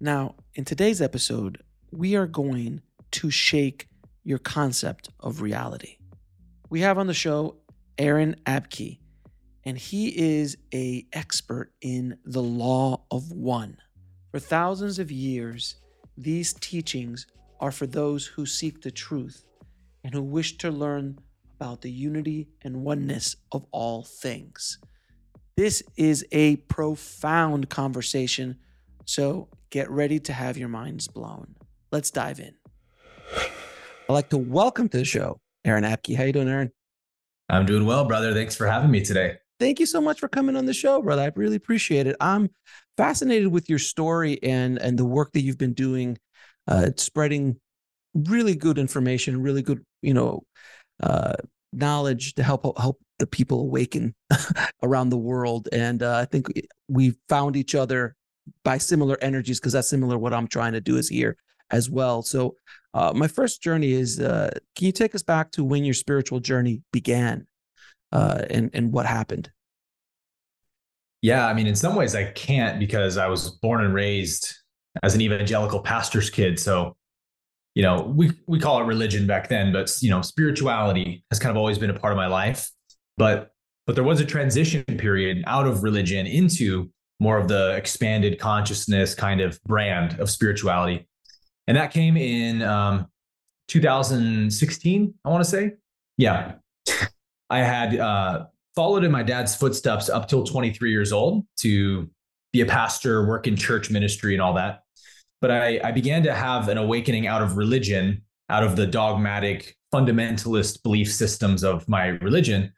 Now, in today's episode, we are going to shake your concept of reality. We have on the show Aaron Abke, and he is a expert in the law of one. For thousands of years, these teachings are for those who seek the truth and who wish to learn about the unity and oneness of all things. This is a profound conversation, so get ready to have your minds blown. Let's dive in. I'd like to welcome to the show Aaron Abke. How you doing, Aaron? I'm doing well, brother. Thanks for having me today. Thank you so much for coming on the show, brother. I really appreciate it. I'm fascinated with your story and and the work that you've been doing, uh, spreading really good information, really good, you know, uh, knowledge to help help the people awaken around the world. And uh, I think we found each other by similar energies because that's similar what I'm trying to do is here as well. So uh, my first journey is uh, can you take us back to when your spiritual journey began uh, and and what happened? Yeah, I mean, in some ways I can't because I was born and raised as an evangelical pastor's kid. So, you know, we we call it religion back then, but you know, spirituality has kind of always been a part of my life. But but there was a transition period out of religion into more of the expanded consciousness kind of brand of spirituality. And that came in um, 2016, I want to say. Yeah. I had uh, followed in my dad's footsteps up till 23 years old to be a pastor, work in church ministry, and all that. But I, I began to have an awakening out of religion, out of the dogmatic, fundamentalist belief systems of my religion.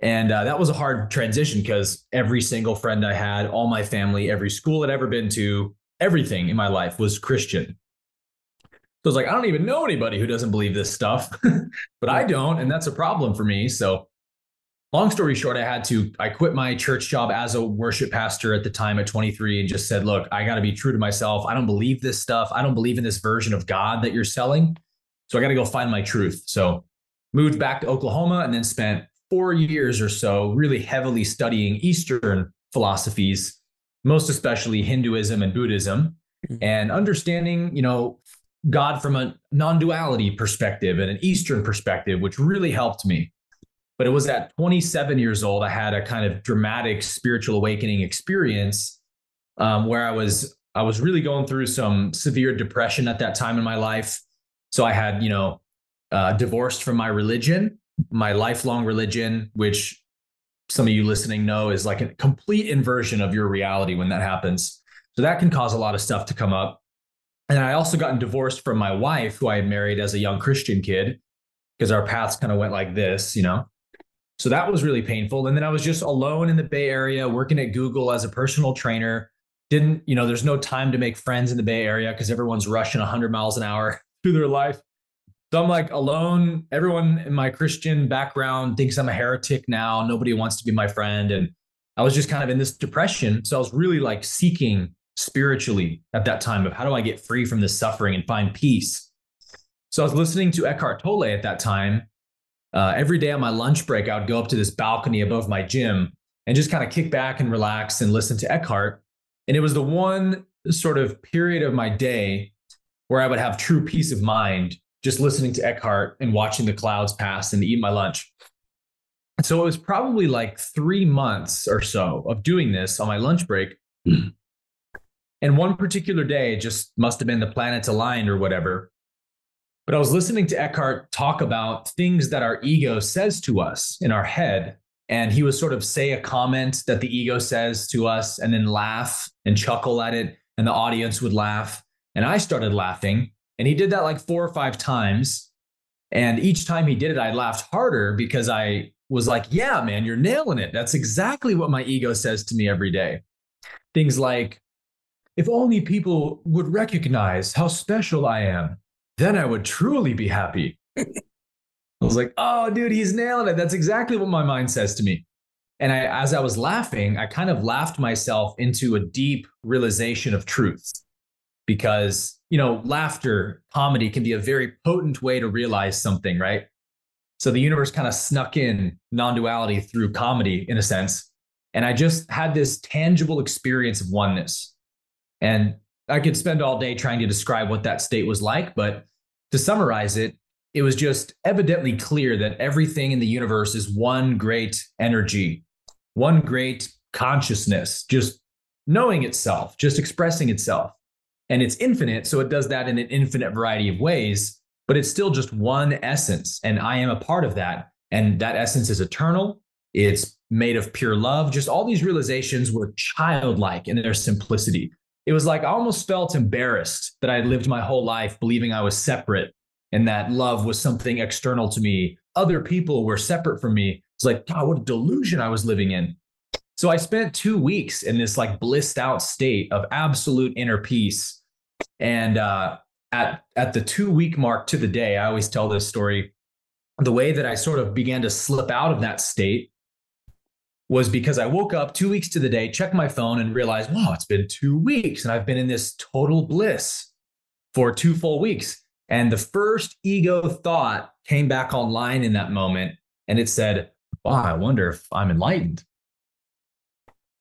And uh, that was a hard transition because every single friend I had, all my family, every school I'd ever been to, everything in my life was Christian. So it's like, I don't even know anybody who doesn't believe this stuff, but I don't. And that's a problem for me. So, long story short, I had to, I quit my church job as a worship pastor at the time at 23 and just said, look, I got to be true to myself. I don't believe this stuff. I don't believe in this version of God that you're selling. So, I got to go find my truth. So, moved back to Oklahoma and then spent four years or so really heavily studying Eastern philosophies, most especially Hinduism and Buddhism, mm-hmm. and understanding, you know, God from a non duality perspective and an Eastern perspective, which really helped me. But it was at 27 years old, I had a kind of dramatic spiritual awakening experience um, where I was I was really going through some severe depression at that time in my life. So I had, you know, uh, divorced from my religion, my lifelong religion, which some of you listening know is like a complete inversion of your reality when that happens. So that can cause a lot of stuff to come up. And I also gotten divorced from my wife, who I had married as a young Christian kid. because our paths kind of went like this, you know. So that was really painful. And then I was just alone in the Bay Area working at Google as a personal trainer. Didn't, you know, there's no time to make friends in the Bay Area because everyone's rushing 100 miles an hour through their life. So I'm like alone. Everyone in my Christian background thinks I'm a heretic now. Nobody wants to be my friend. And I was just kind of in this depression. So I was really like seeking spiritually at that time of how do I get free from this suffering and find peace. So I was listening to Eckhart Tolle at that time. Uh, every day on my lunch break, I would go up to this balcony above my gym and just kind of kick back and relax and listen to Eckhart. And it was the one sort of period of my day where I would have true peace of mind just listening to Eckhart and watching the clouds pass and eat my lunch. So it was probably like three months or so of doing this on my lunch break. Hmm. And one particular day just must have been the planets aligned or whatever. But I was listening to Eckhart talk about things that our ego says to us in our head. And he would sort of say a comment that the ego says to us and then laugh and chuckle at it. And the audience would laugh. And I started laughing. And he did that like four or five times. And each time he did it, I laughed harder because I was like, yeah, man, you're nailing it. That's exactly what my ego says to me every day. Things like, if only people would recognize how special I am, then I would truly be happy. I was like, oh, dude, he's nailing it. That's exactly what my mind says to me. And I, as I was laughing, I kind of laughed myself into a deep realization of truth because, you know, laughter, comedy can be a very potent way to realize something, right? So the universe kind of snuck in non duality through comedy in a sense. And I just had this tangible experience of oneness. And I could spend all day trying to describe what that state was like, but to summarize it, it was just evidently clear that everything in the universe is one great energy, one great consciousness, just knowing itself, just expressing itself. And it's infinite. So it does that in an infinite variety of ways, but it's still just one essence. And I am a part of that. And that essence is eternal. It's made of pure love. Just all these realizations were childlike in their simplicity it was like I almost felt embarrassed that I had lived my whole life believing I was separate and that love was something external to me. Other people were separate from me. It's like, God, what a delusion I was living in. So I spent two weeks in this like blissed out state of absolute inner peace. And uh, at, at the two week mark to the day, I always tell this story. The way that I sort of began to slip out of that state was because I woke up two weeks to the day, checked my phone, and realized, wow, it's been two weeks and I've been in this total bliss for two full weeks. And the first ego thought came back online in that moment and it said, wow, I wonder if I'm enlightened.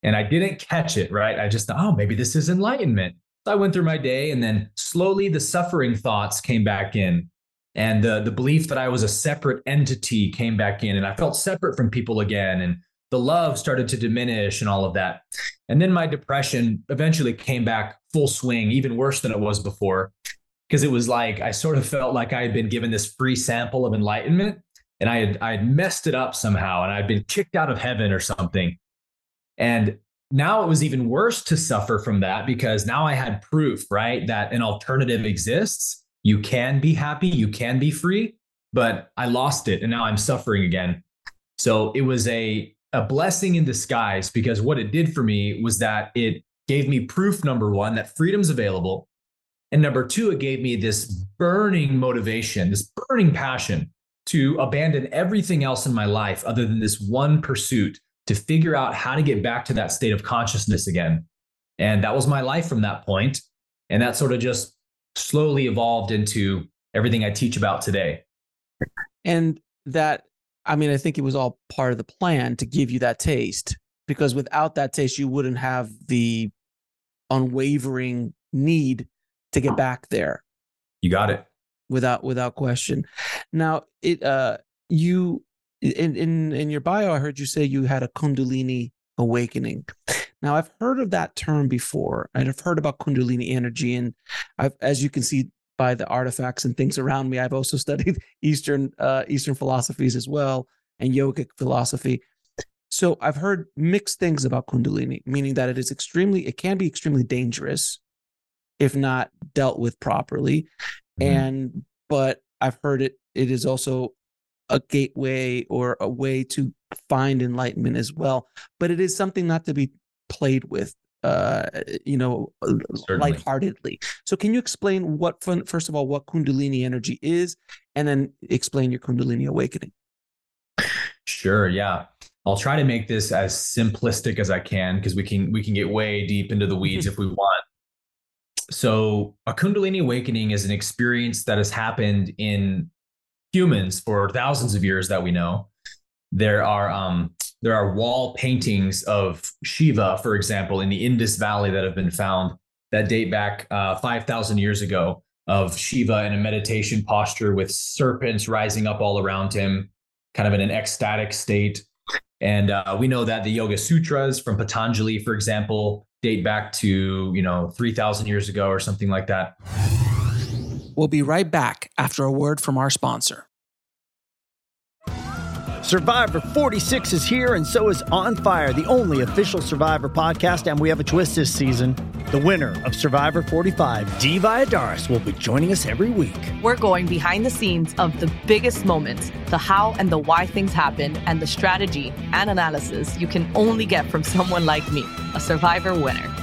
And I didn't catch it, right? I just thought, oh, maybe this is enlightenment. So I went through my day and then slowly the suffering thoughts came back in. And the, the belief that I was a separate entity came back in. And I felt separate from people again. And the love started to diminish and all of that. And then my depression eventually came back full swing, even worse than it was before. Because it was like I sort of felt like I had been given this free sample of enlightenment and I had I had messed it up somehow and I'd been kicked out of heaven or something. And now it was even worse to suffer from that because now I had proof, right, that an alternative exists. You can be happy, you can be free, but I lost it and now I'm suffering again. So it was a a blessing in disguise because what it did for me was that it gave me proof number one that freedom's available. And number two, it gave me this burning motivation, this burning passion to abandon everything else in my life other than this one pursuit to figure out how to get back to that state of consciousness again. And that was my life from that point. And that sort of just slowly evolved into everything I teach about today. And that I mean, I think it was all part of the plan to give you that taste because without that taste, you wouldn't have the unwavering need to get back there. You got it. Without without question. Now, it uh you in in in your bio I heard you say you had a kundalini awakening. Now, I've heard of that term before, and I've heard about kundalini energy and I've as you can see by the artifacts and things around me. I've also studied Eastern uh, Eastern philosophies as well and yogic philosophy. So I've heard mixed things about Kundalini, meaning that it is extremely, it can be extremely dangerous if not dealt with properly. Mm-hmm. And but I've heard it it is also a gateway or a way to find enlightenment as well. But it is something not to be played with uh, you know, Certainly. lightheartedly. So, can you explain what, first of all, what Kundalini energy is, and then explain your Kundalini awakening? Sure. Yeah. I'll try to make this as simplistic as I can because we can we can get way deep into the weeds if we want. So, a Kundalini awakening is an experience that has happened in humans for thousands of years that we know. There are um, there are wall paintings of Shiva, for example, in the Indus Valley that have been found that date back uh, 5,000 years ago of Shiva in a meditation posture with serpents rising up all around him, kind of in an ecstatic state. And uh, we know that the Yoga Sutras from Patanjali, for example, date back to, you know, 3,000 years ago or something like that. We'll be right back after a word from our sponsor. Survivor 46 is here, and so is On Fire, the only official Survivor podcast. And we have a twist this season. The winner of Survivor 45, Dee Valladares, will be joining us every week. We're going behind the scenes of the biggest moments, the how and the why things happen, and the strategy and analysis you can only get from someone like me, a Survivor winner.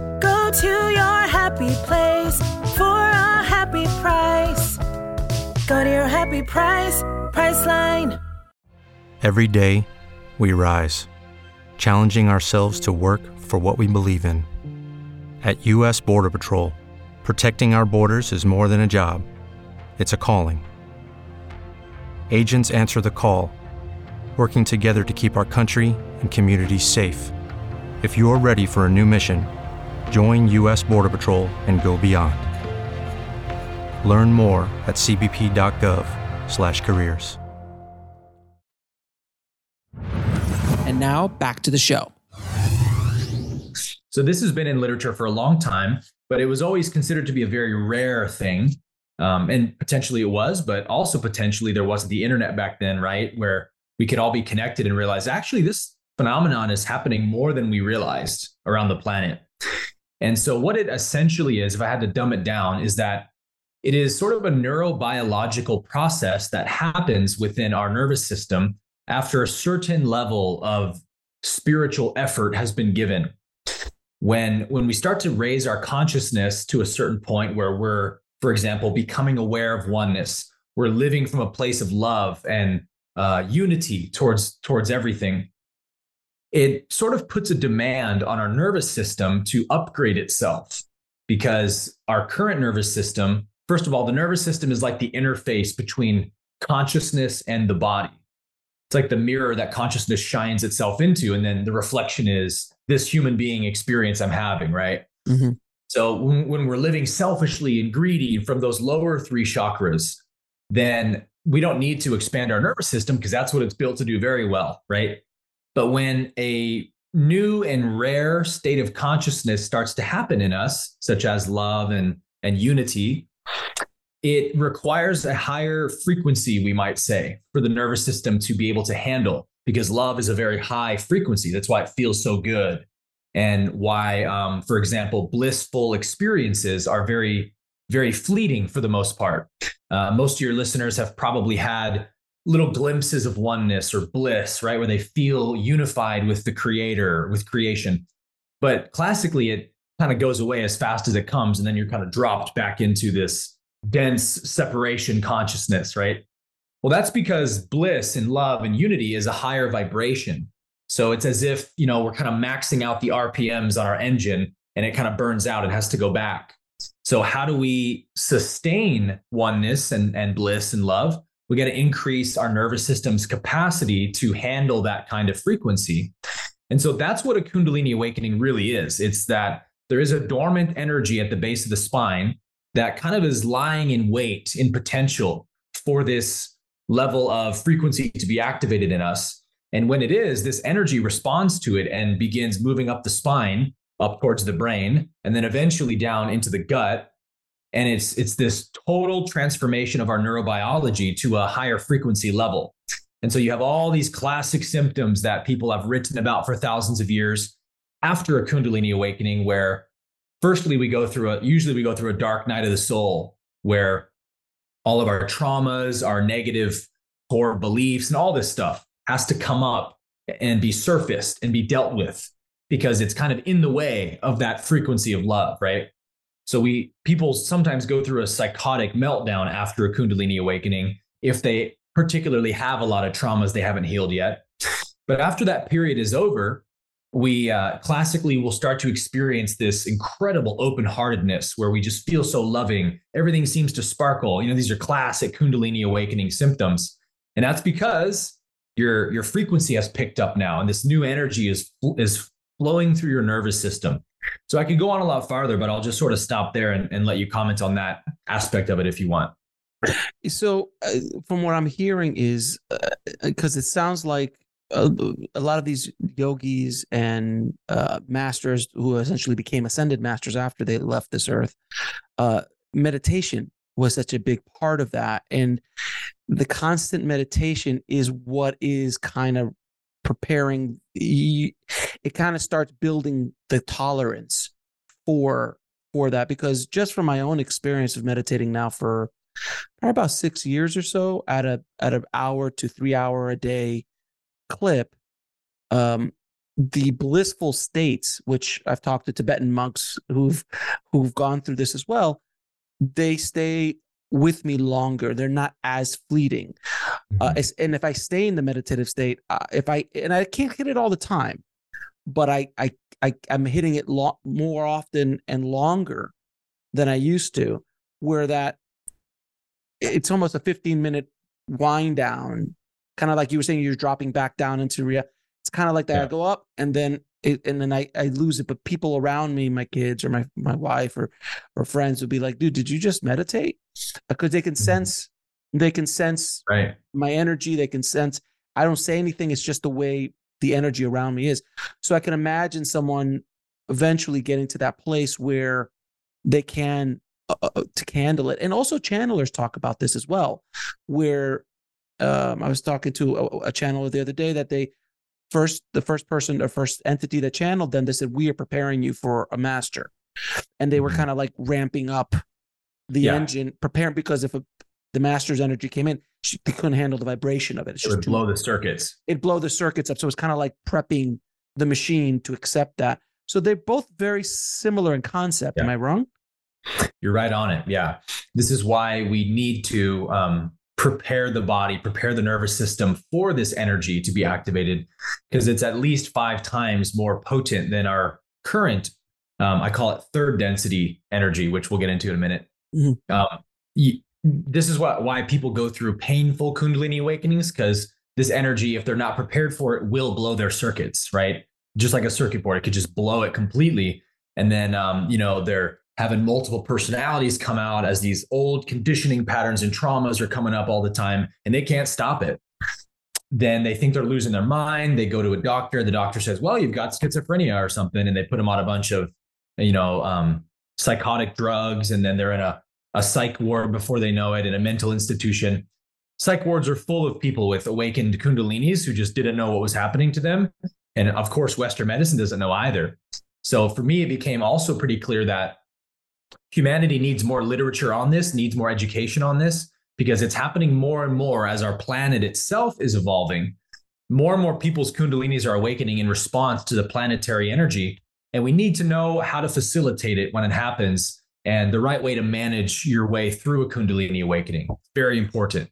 Go to your happy place for a happy price. Go to your happy price, Priceline. Every day, we rise, challenging ourselves to work for what we believe in. At U.S. Border Patrol, protecting our borders is more than a job, it's a calling. Agents answer the call, working together to keep our country and communities safe. If you're ready for a new mission, join U.S. Border Patrol and go beyond. Learn more at cbp.gov/careers. And now back to the show. So this has been in literature for a long time, but it was always considered to be a very rare thing. Um, and potentially it was, but also potentially there wasn't the internet back then, right? Where we could all be connected and realize actually this phenomenon is happening more than we realized around the planet. And so, what it essentially is, if I had to dumb it down, is that it is sort of a neurobiological process that happens within our nervous system after a certain level of spiritual effort has been given. When, when we start to raise our consciousness to a certain point where we're, for example, becoming aware of oneness, we're living from a place of love and uh, unity towards, towards everything, it sort of puts a demand on our nervous system to upgrade itself because our current nervous system, first of all, the nervous system is like the interface between consciousness and the body. It's like the mirror that consciousness shines itself into and then the reflection is this human being experience i'm having right? Mm-hmm. so when, when we're living selfishly and greedy from those lower three chakras then we don't need to expand our nervous system because that's what it's built to do very well right but when a new and rare state of consciousness starts to happen in us such as love and and unity it requires a higher frequency, we might say, for the nervous system to be able to handle because love is a very high frequency. That's why it feels so good. And why, um, for example, blissful experiences are very, very fleeting for the most part. Uh, most of your listeners have probably had little glimpses of oneness or bliss, right? Where they feel unified with the creator, with creation. But classically, it kind of goes away as fast as it comes. And then you're kind of dropped back into this dense separation consciousness, right? Well, that's because bliss and love and unity is a higher vibration. So it's as if, you know, we're kind of maxing out the RPMs on our engine and it kind of burns out and has to go back. So how do we sustain oneness and, and bliss and love? We got to increase our nervous system's capacity to handle that kind of frequency. And so that's what a Kundalini awakening really is. It's that there is a dormant energy at the base of the spine that kind of is lying in wait in potential for this level of frequency to be activated in us. And when it is, this energy responds to it and begins moving up the spine, up towards the brain, and then eventually down into the gut. And it's it's this total transformation of our neurobiology to a higher frequency level. And so you have all these classic symptoms that people have written about for thousands of years after a Kundalini awakening, where firstly we go through a usually we go through a dark night of the soul where all of our traumas, our negative core beliefs, and all this stuff has to come up and be surfaced and be dealt with because it's kind of in the way of that frequency of love, right? So we people sometimes go through a psychotic meltdown after a kundalini awakening if they particularly have a lot of traumas they haven't healed yet. But after that period is over, we uh, classically will start to experience this incredible open heartedness where we just feel so loving. Everything seems to sparkle. You know, these are classic Kundalini awakening symptoms. And that's because your, your frequency has picked up now and this new energy is, is flowing through your nervous system. So I could go on a lot farther, but I'll just sort of stop there and, and let you comment on that aspect of it if you want. So, uh, from what I'm hearing, is because uh, it sounds like a, a, lot of these yogis and uh, masters who essentially became ascended masters after they left this earth, uh, meditation was such a big part of that. And the constant meditation is what is kind of preparing, it kind of starts building the tolerance for for that because just from my own experience of meditating now for probably about six years or so at a at an hour to three hour a day clip, um, the blissful states, which I've talked to Tibetan monks who've who've gone through this as well, they stay with me longer. They're not as fleeting. Uh, mm-hmm. And if I stay in the meditative state, uh, if I and I can't hit it all the time, but I I, I I'm hitting it lo- more often and longer than I used to, where that it's almost a 15 minute wind down kind of like you were saying, you're dropping back down into Ria. It's kind of like that. Yeah. I go up and then it, and then I, I lose it. But people around me, my kids or my my wife or or friends would be like, dude, did you just meditate? Because they can mm-hmm. sense they can sense right. my energy. They can sense I don't say anything. It's just the way the energy around me is. So I can imagine someone eventually getting to that place where they can uh, uh, uh to handle it. And also channelers talk about this as well, where um, I was talking to a, a channel the other day that they first the first person or first entity that channeled them they said we are preparing you for a master. And they were mm-hmm. kind of like ramping up the yeah. engine preparing because if a, the master's energy came in she, they couldn't handle the vibration of it. It's it would blow the circuits. It blow the circuits up. So it's kind of like prepping the machine to accept that. So they're both very similar in concept. Yeah. am i wrong? You're right on it. Yeah. This is why we need to um, prepare the body, prepare the nervous system for this energy to be activated because it's at least five times more potent than our current, um, I call it third density energy, which we'll get into in a minute. Mm-hmm. Um, this is what, why people go through painful Kundalini awakenings because this energy, if they're not prepared for it, will blow their circuits, right? Just like a circuit board, it could just blow it completely. And then, um, you know, they're having multiple personalities come out as these old conditioning patterns and traumas are coming up all the time and they can't stop it. Then they think they're losing their mind. They go to a doctor. The doctor says, "Well, you've got schizophrenia or something," and they put them on a bunch of, you know, um, psychotic drugs. And then they're in a a psych ward before they know it in a mental institution. Psych wards are full of people with awakened kundalinis who just didn't know what was happening to them. And of course, Western medicine doesn't know either. So for me, it became also pretty clear that humanity needs more literature on this, needs more education on this, because it's happening more and more as our planet itself is evolving. More and more people's kundalinis are awakening in response to the planetary energy. And we need to know how to facilitate it when it happens and the right way to manage your way through a kundalini awakening. Very important.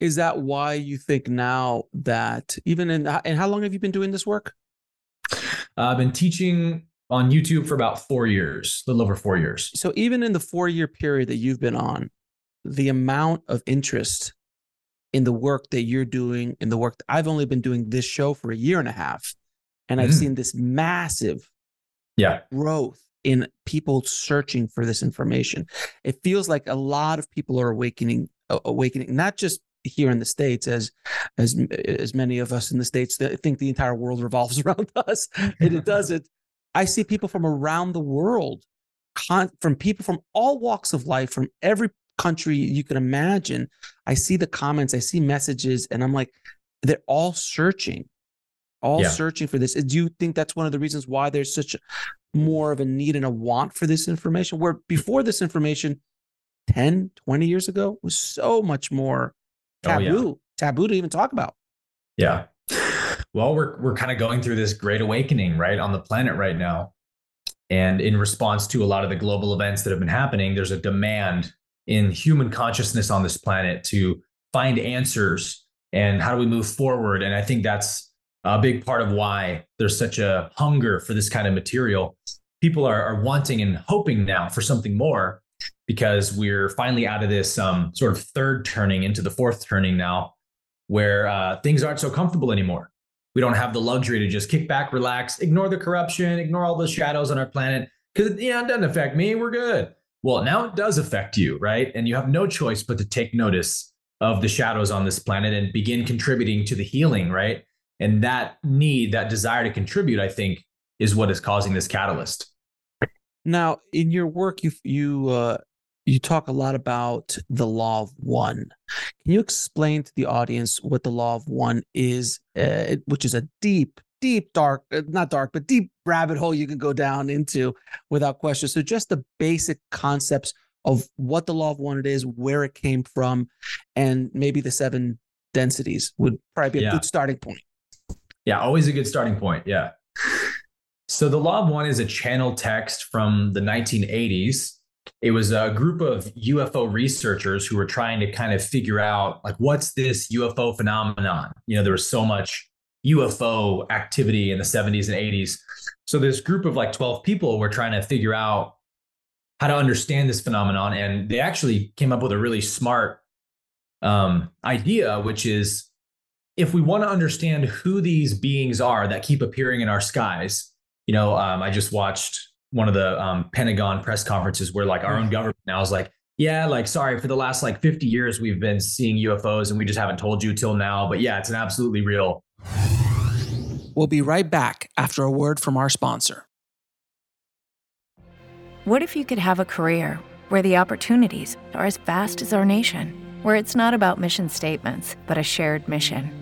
Is that why you think now that even in and how long have you been doing this work? I've been teaching on YouTube for about four years, a little over four years. So even in the four year period that you've been on, the amount of interest in the work that you're doing, in the work that I've only been doing this show for a year and a half, and I've mm. seen this massive yeah growth in people searching for this information. It feels like a lot of people are awakening, awakening, not just here in the states as as as many of us in the states that think the entire world revolves around us, and it doesn't. I see people from around the world, con- from people from all walks of life, from every country you can imagine. I see the comments, I see messages, and I'm like, they're all searching, all Yeah. searching for this. Do you think that's one of the reasons why there's such more of a need and a want for this information? Where before this information, 10, 20 years ago, was so much more Oh, yeah. taboo, taboo to even talk about. Yeah. Well, we're we're kind of going through this great awakening, right, on the planet right now. And in response to a lot of the global events that have been happening, there's a demand in human consciousness on this planet to find answers and how do we move forward? And I think that's a big part of why there's such a hunger for this kind of material. People are, are wanting and hoping now for something more because we're finally out of this um, sort of third turning into the fourth turning now where uh, things aren't so comfortable anymore. We don't have the luxury to just kick back, relax, ignore the corruption, ignore all the shadows on our planet because yeah, it doesn't affect me. We're good. Well, now it does affect you, right? And you have no choice but to take notice of the shadows on this planet and begin contributing to the healing, right? And that need, that desire to contribute, I think, is what is causing this catalyst. Now, in your work, you you uh, you talk a lot about the law of one. Can you explain to the audience what the law of one is, uh, which is a deep, deep, dark, uh, not dark, but deep rabbit hole you can go down into without question. So, just the basic concepts of what the law of one it is, where it came from, and maybe the seven densities would probably be a Yeah. good starting point. Yeah, always a good starting point. Yeah. So the Law of One is a channel text from the 1980s. It was a group of UFO researchers who were trying to kind of figure out like what's this UFO phenomenon? You know, there was so much UFO activity in the 70s and 80s. So this group of like 12 people were trying to figure out how to understand this phenomenon and they actually came up with a really smart um, idea which is if we want to understand who these beings are that keep appearing in our skies, you know, um, I just watched one of the um, Pentagon press conferences where like our own government now is like, yeah, like sorry for the last like 50 years we've been seeing UFOs and we just haven't told you till now, but yeah, it's an absolutely real. We'll be right back after a word from our sponsor. What if you could have a career where the opportunities are as vast as our nation, where it's not about mission statements, but a shared mission?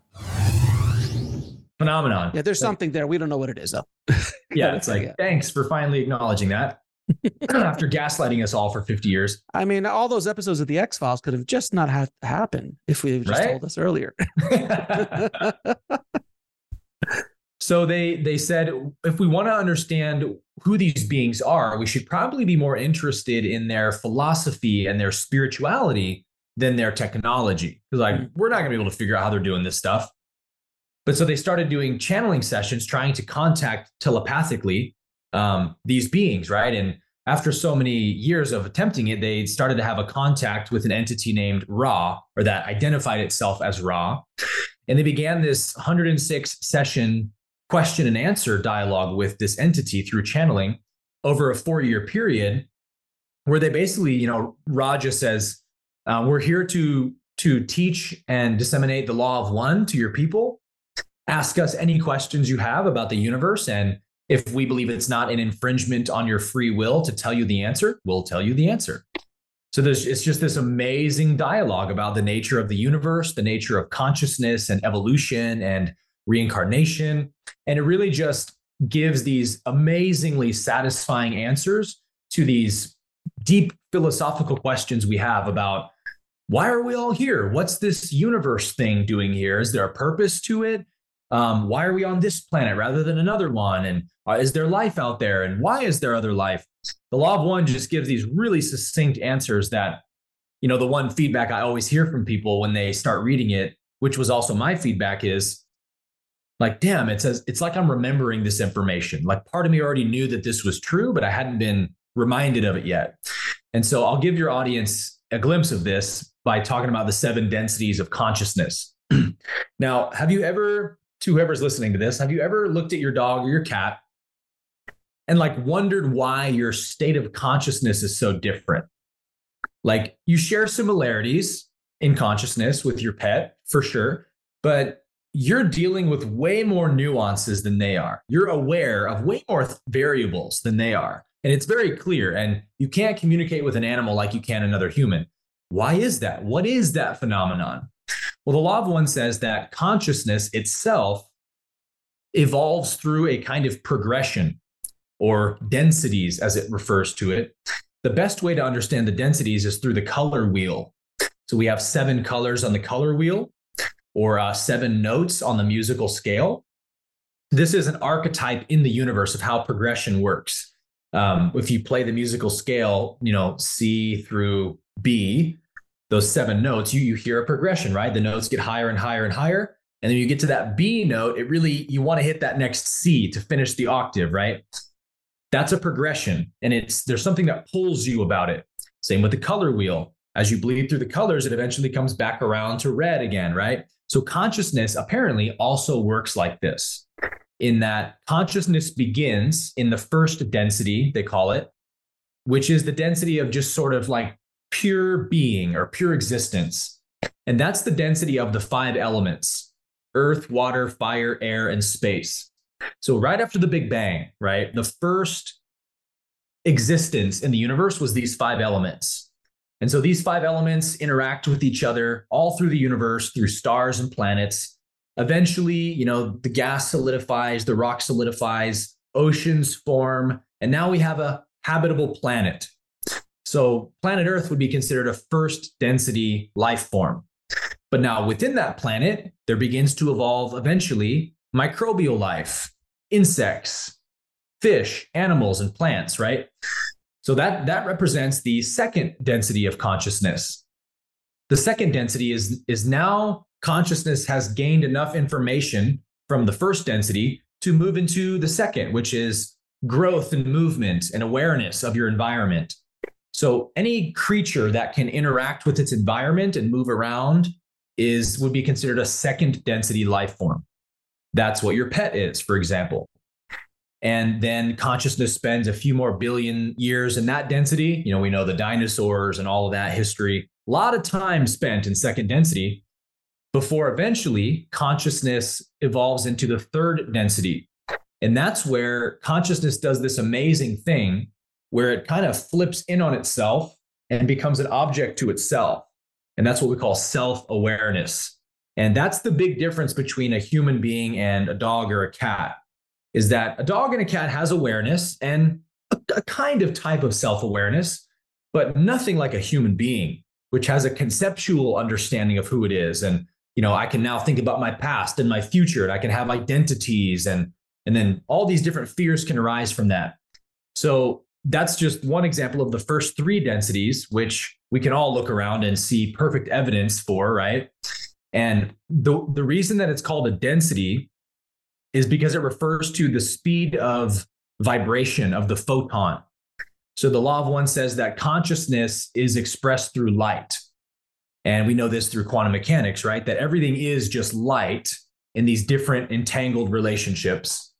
Phenomenon. Yeah, there's something there. We don't know what it is though. Yeah, it's like, Yeah. thanks for finally acknowledging that after gaslighting us all for 50 years. I mean, all those episodes of the X Files could have just not had to happen if we had just Right? told us earlier. so they they said if we want to understand who these beings are, we should probably be more interested in their philosophy and their spirituality than their technology. Because like hmm. we're not gonna be able to figure out how they're doing this stuff. But so they started doing channeling sessions, trying to contact telepathically um, these beings, right? And after so many years of attempting it, they started to have a contact with an entity named Ra, or that identified itself as Ra. And they began this 106 session question and answer dialogue with this entity through channeling over a four year period, where they basically, you know, Ra just says, uh, "We're here to to teach and disseminate the law of one to your people. Ask us any questions you have about the universe, and if we believe it's not an infringement on your free will to tell you the answer, we'll tell you the answer." So there's it's just this amazing dialogue about the nature of the universe, the nature of consciousness and evolution and reincarnation. And it really just gives these amazingly satisfying answers to these deep philosophical questions we have about why are we all here? What's this universe thing doing here? Is there a purpose to it? Um, why are we on this planet rather than another one? And uh, is there life out there? And why is there other life? The law of one just gives these really succinct answers that, you know, the one feedback I always hear from people when they start reading it, which was also my feedback, is like, damn, it says it's like I'm remembering this information. Like part of me already knew that this was true, but I hadn't been reminded of it yet. And so I'll give your audience a glimpse of this by talking about the seven densities of consciousness. now, have you ever, to whoever's listening to this, have you ever looked at your dog or your cat and like wondered why your state of consciousness is so different? Like you share similarities in consciousness with your pet for sure, but you're dealing with way more nuances than they are. You're aware of way more variables than they are. And it's very clear. And you can't communicate with an animal like you can another human. Why is that? What is that phenomenon? Well, the law of one says that consciousness itself evolves through a kind of progression or densities, as it refers to it. The best way to understand the densities is through the color wheel. So we have seven colors on the color wheel or uh, seven notes on the musical scale. This is an archetype in the universe of how progression works. Um, if you play the musical scale, you know, C through B, those seven notes, you you hear a progression, right? The notes get higher and higher and higher. And then you get to that B note, it really you want to hit that next C to finish the octave, right? That's a progression. And it's there's something that pulls you about it. Same with the color wheel. As you bleed through the colors, it eventually comes back around to red again, right? So consciousness apparently also works like this in that consciousness begins in the first density, they call it, which is the density of just sort of like pure being or pure existence. And that's the density of the five elements earth, water, fire, air, and space. So, right after the Big Bang, right, the first existence in the universe was these five elements. And so these five elements interact with each other all through the universe, through stars and planets. Eventually, you know, the gas solidifies, the rock solidifies, oceans form, and now we have a habitable planet. So, planet Earth would be considered a first density life form. But now within that planet, there begins to evolve eventually microbial life, insects, fish, animals, and plants, right? So that, that represents the second density of consciousness. The second density is, is now consciousness has gained enough information from the first density to move into the second, which is growth and movement and awareness of your environment. So any creature that can interact with its environment and move around is would be considered a second density life form. That's what your pet is, for example. And then consciousness spends a few more billion years in that density. You know, we know the dinosaurs and all of that history. A lot of time spent in second density before eventually consciousness evolves into the third density. And that's where consciousness does this amazing thing where it kind of flips in on itself and becomes an object to itself. And that's what we call self awareness. And that's the big difference between a human being and a dog or a cat is that a dog and a cat has awareness and a, a kind of type of self awareness, but nothing like a human being, which has a conceptual understanding of who it is. And, you know, I can now think about my past and my future, and I can have identities and and then all these different fears can arise from that. So that's just one example of the first three densities, which we can all look around and see perfect evidence for, right? And the, the reason that it's called a density is because it refers to the speed of vibration of the photon. So the law of one says that consciousness is expressed through light. And we know this through quantum mechanics, right? That everything is just light in these different entangled relationships.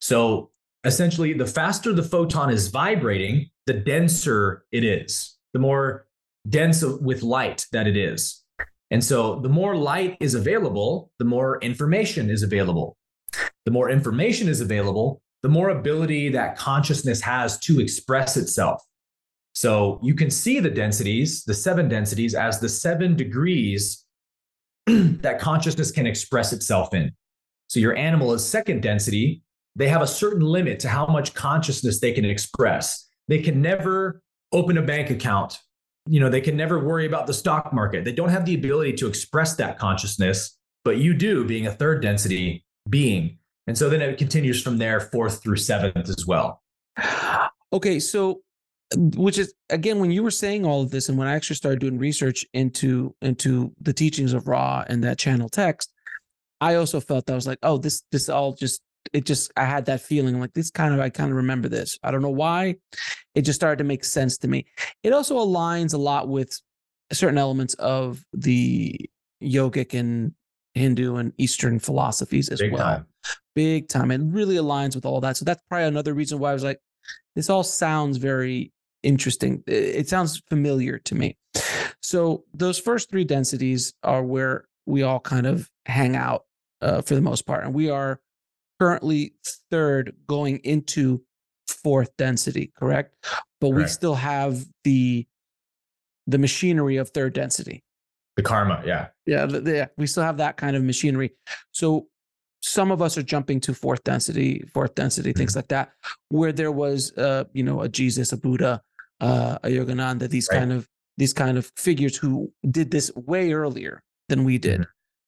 So essentially, the faster the photon is vibrating, the denser it is, the more dense with light that it is. And so the more light is available, the more information is available the more information is available, the more ability that consciousness has to express itself. So you can see the densities, the seven densities, as the seven degrees that consciousness can express itself in. So your animal is second density. They have a certain limit to how much consciousness they can express. They can never open a bank account. You know, they can never worry about the stock market. They don't have the ability to express that consciousness, but you do being a third density being. And so then it continues from there, fourth through seventh as well. Okay, so which is again when you were saying all of this and when I actually started doing research into into the teachings of Ra and that channel text, I also felt that I was like, oh, this this all just it just I had that feeling like this kind of I kind of remember this. I don't know why. It just started to make sense to me. It also aligns a lot with certain elements of the yogic and Hindu and Eastern philosophies as Big well. time. Big time. It really aligns with all that. So that's probably another reason why I was like, this all sounds very interesting. It, it sounds familiar to me. So those first three densities are where we all kind of hang out uh, for the most part. And we are currently third going into fourth density, correct? But we still have the the machinery of third density. The karma, yeah. Yeah, th- yeah, we still have that kind of machinery. So some of us are jumping to fourth density, fourth density, things like that, where there was, uh, you know, a Jesus, a Buddha, uh, a Yogananda, these Right. kind of these kind of figures who did this way earlier than we did,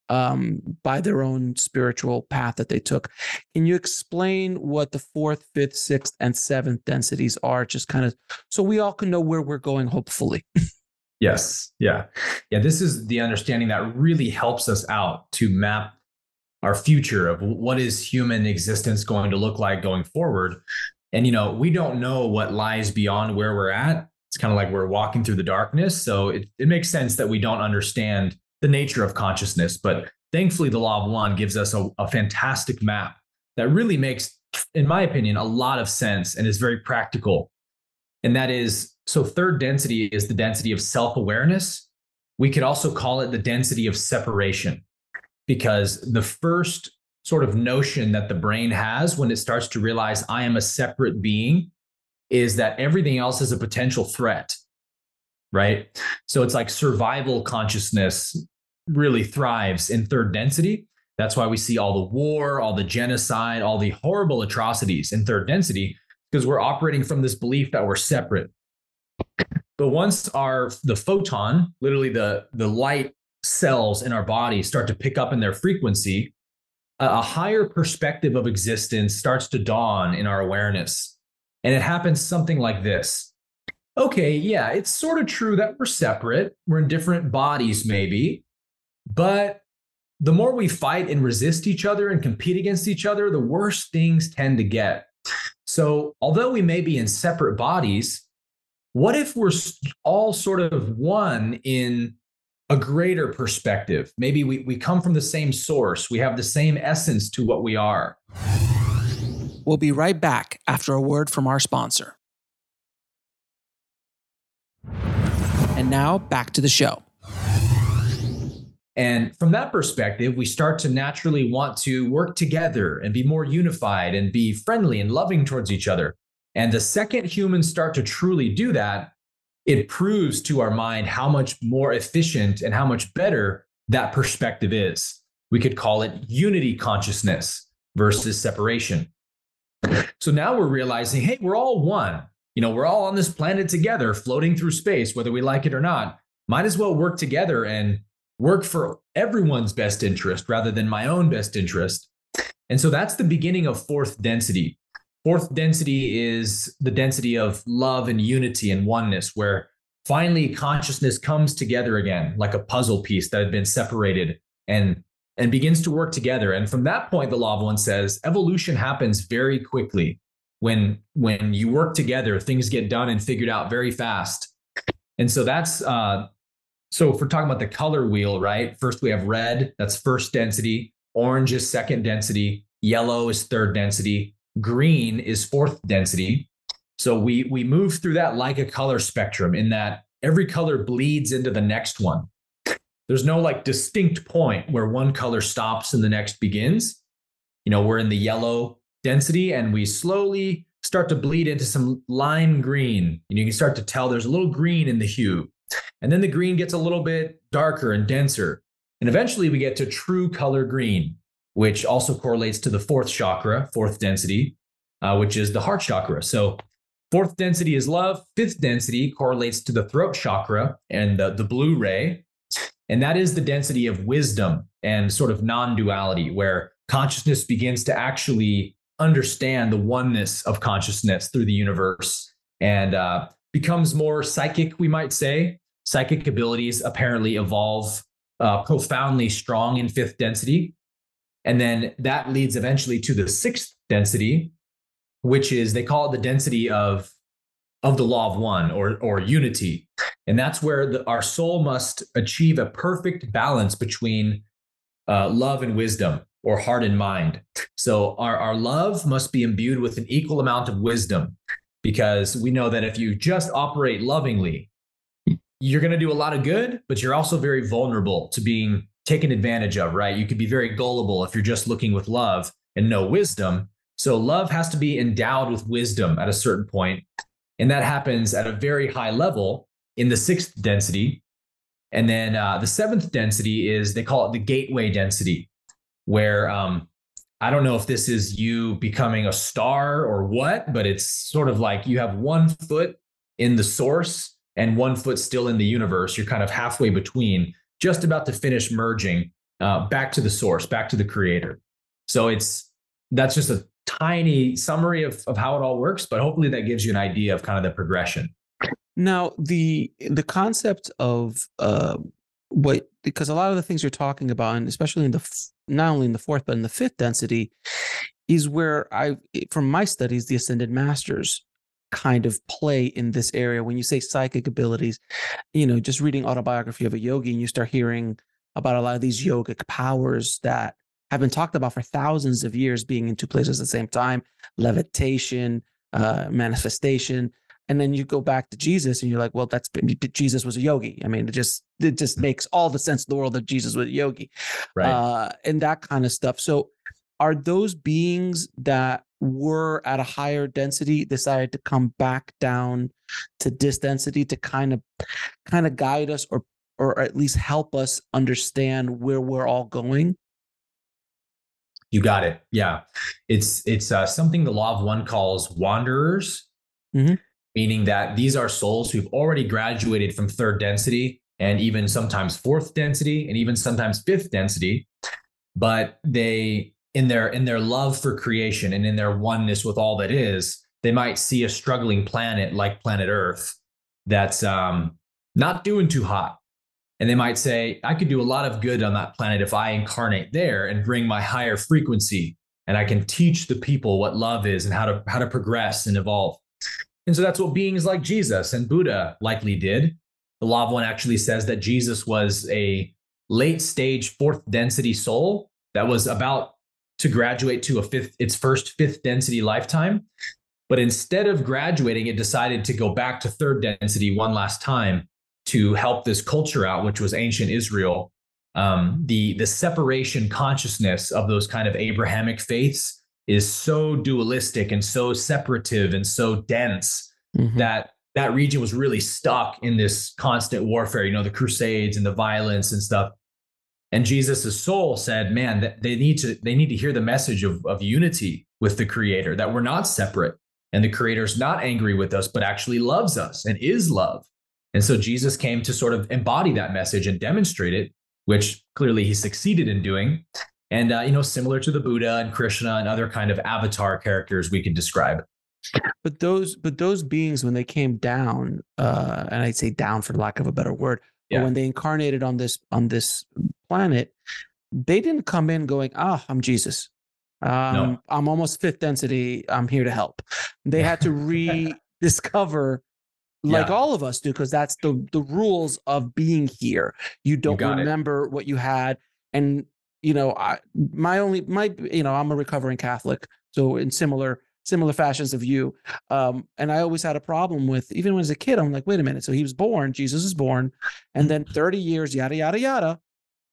um, by their own spiritual path that they took. Can you explain what the fourth, fifth, sixth, and seventh densities are? Just kind of so we all can know where we're going. Hopefully, Yes. Yeah. Yeah. This is the understanding that really helps us out to map our future of what is human existence going to look like going forward. And, you know, we don't know what lies beyond where we're at. It's kind of like we're walking through the darkness. So it, it makes sense that we don't understand the nature of consciousness. But thankfully, the law of one gives us a, a fantastic map that really makes, in my opinion, a lot of sense and is very practical. And that is so, third density is the density of self awareness. We could also call it the density of separation because the first sort of notion that the brain has when it starts to realize I am a separate being is that everything else is a potential threat. Right. So, it's like survival consciousness really thrives in third density. That's why we see all the war, all the genocide, all the horrible atrocities in third density because we're operating from this belief that we're separate. But once our the photon, literally the the light cells in our body start to pick up in their frequency, a, a higher perspective of existence starts to dawn in our awareness. And it happens something like this. Okay, yeah, it's sort of true that we're separate. We're in different bodies maybe. But the more we fight and resist each other and compete against each other, the worse things tend to get. So, although we may be in separate bodies, what if we're all sort of one in a greater perspective? Maybe we, we come from the same source, we have the same essence to what we are. we'll be right back after a word from our sponsor. And now back to the show. And from that perspective, we start to naturally want to work together and be more unified and be friendly and loving towards each other. And the second humans start to truly do that, it proves to our mind how much more efficient and how much better that perspective is. We could call it unity consciousness versus separation. So now we're realizing, hey, we're all one. You know, we're all on this planet together, floating through space, whether we like it or not. Might as well work together and work for everyone's best interest rather than my own best interest. And so that's the beginning of fourth density. Fourth density is the density of love and unity and oneness, where finally consciousness comes together again, like a puzzle piece that had been separated and, and begins to work together. And from that point, the law of one says evolution happens very quickly. When, when you work together, things get done and figured out very fast. And so that's uh, so if we're talking about the color wheel, right? First we have red, that's first density. Orange is second density. Yellow is third density. Green is fourth density. So we we move through that like a color spectrum in that every color bleeds into the next one. There's no like distinct point where one color stops and the next begins. You know, we're in the yellow density and we slowly start to bleed into some lime green. And you can start to tell there's a little green in the hue. And then the green gets a little bit darker and denser. And eventually we get to true color green, which also correlates to the fourth chakra, fourth density, uh, which is the heart chakra. So fourth density is love. Fifth density correlates to the throat chakra and the, the blue ray. And that is the density of wisdom and sort of non duality, where consciousness begins to actually understand the oneness of consciousness through the universe and uh, becomes more psychic, we might say. Psychic abilities apparently evolve uh, profoundly strong in fifth density. And then that leads eventually to the sixth density, which is they call it the density of of the law of one or or unity. And that's where the, our soul must achieve a perfect balance between uh, love and wisdom or heart and mind. So our, our love must be imbued with an equal amount of wisdom because we know that if you just operate lovingly, you're going to do a lot of good, but you're also very vulnerable to being taken advantage of, right? You could be very gullible if you're just looking with love and no wisdom. So love has to be endowed with wisdom at a certain point, And that happens at a very high level in the sixth density. And then uh, the seventh density is they call it the gateway density, where um, I don't know if this is you becoming a star or what, but it's sort of like you have one foot in the source and one foot still in the universe. You're kind of halfway between, just about to finish merging uh, back to the source, back to the creator. So it's that's just a tiny summary of, of how it all works, but hopefully that gives you an idea of kind of the progression. Now, the the concept of uh, what because a lot of the things you're talking about, and especially in the not only in the fourth but in the fifth density, is where I, from my studies, the ascended masters kind of play in this area. When you say psychic abilities, you know, just reading autobiography of a yogi, and you start hearing about a lot of these yogic powers that have been talked about for thousands of years, being in two places at the same time, levitation, uh, manifestation and then you go back to Jesus and you're like, well, that's Jesus was a yogi. I mean, it just it just mm-hmm. makes all the sense in the world that Jesus was a yogi, right? Uh, and that kind of stuff. So, are those beings that were at a higher density decided to come back down to this density to kind of kind of guide us or or at least help us understand where we're all going? You got it. Yeah, it's it's uh, something the law of one calls wanderers. Mm-hmm meaning that these are souls who've already graduated from third density and even sometimes fourth density and even sometimes fifth density but they in their in their love for creation and in their oneness with all that is they might see a struggling planet like planet earth that's um, not doing too hot and they might say i could do a lot of good on that planet if i incarnate there and bring my higher frequency and i can teach the people what love is and how to how to progress and evolve and so that's what beings like Jesus and Buddha likely did. The Law of One actually says that Jesus was a late stage fourth density soul that was about to graduate to a fifth, its first fifth density lifetime. But instead of graduating, it decided to go back to third density one last time to help this culture out, which was ancient Israel. Um, the the separation consciousness of those kind of Abrahamic faiths is so dualistic and so separative and so dense mm-hmm. that that region was really stuck in this constant warfare you know the crusades and the violence and stuff and jesus' soul said man they need to they need to hear the message of, of unity with the creator that we're not separate. And the creator's not angry with us but actually loves us and is love. And so jesus came to sort of embody that message and demonstrate it which clearly he succeeded in doing. And uh, you know similar to the buddha and krishna and other kind of avatar characters we could describe. But those but those beings when they came down uh and i'd say down for lack of a better word yeah. when they incarnated on this on this planet they didn't come in going ah i'm jesus um, no. i'm almost fifth density i'm here to help they had to rediscover like yeah. all of us do because that's the the rules of being here you don't you remember it. what you had and you know, I, my only my you know I'm a recovering Catholic, so in similar similar fashions of you, um, and I always had a problem with even when as a kid. I'm like, wait a minute. So he was born, Jesus is born, and then 30 years, yada yada yada,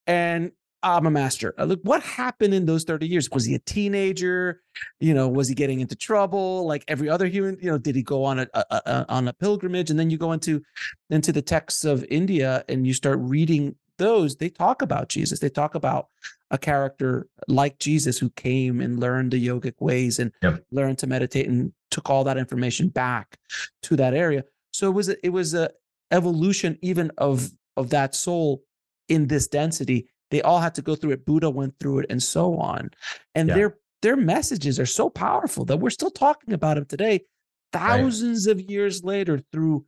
and I'm a master. Uh, look, what happened in those 30 years? Was he a teenager? You know, was he getting into trouble like every other human? You know, did he go on a, a, a, on a pilgrimage? And then you go into into the texts of India and you start reading those. They talk about Jesus. They talk about a character like Jesus who came and learned the yogic ways and yep. learned to meditate and took all that information back to that area. So it was a, it was a evolution even of of that soul in this density. They all had to go through it. Buddha went through it, and so on. And yeah. their their messages are so powerful that we're still talking about them today, thousands right. of years later, through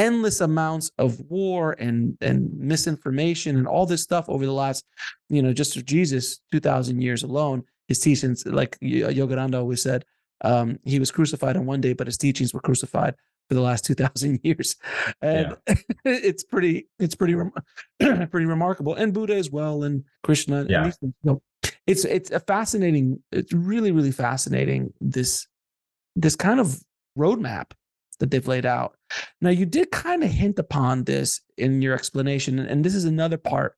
endless amounts of war and and misinformation and all this stuff over the last, you know, just Jesus, 2000 years alone, his teachings, like Yogananda always said, um, he was crucified on one day, but his teachings were crucified for the last 2000 years. And yeah. it's pretty, it's pretty, pretty remarkable. And Buddha as well, and Krishna. Yeah. And you know, it's, it's a fascinating, it's really, really fascinating. This, this kind of roadmap that they've laid out. Now, you did kind of hint upon this in your explanation, and this is another part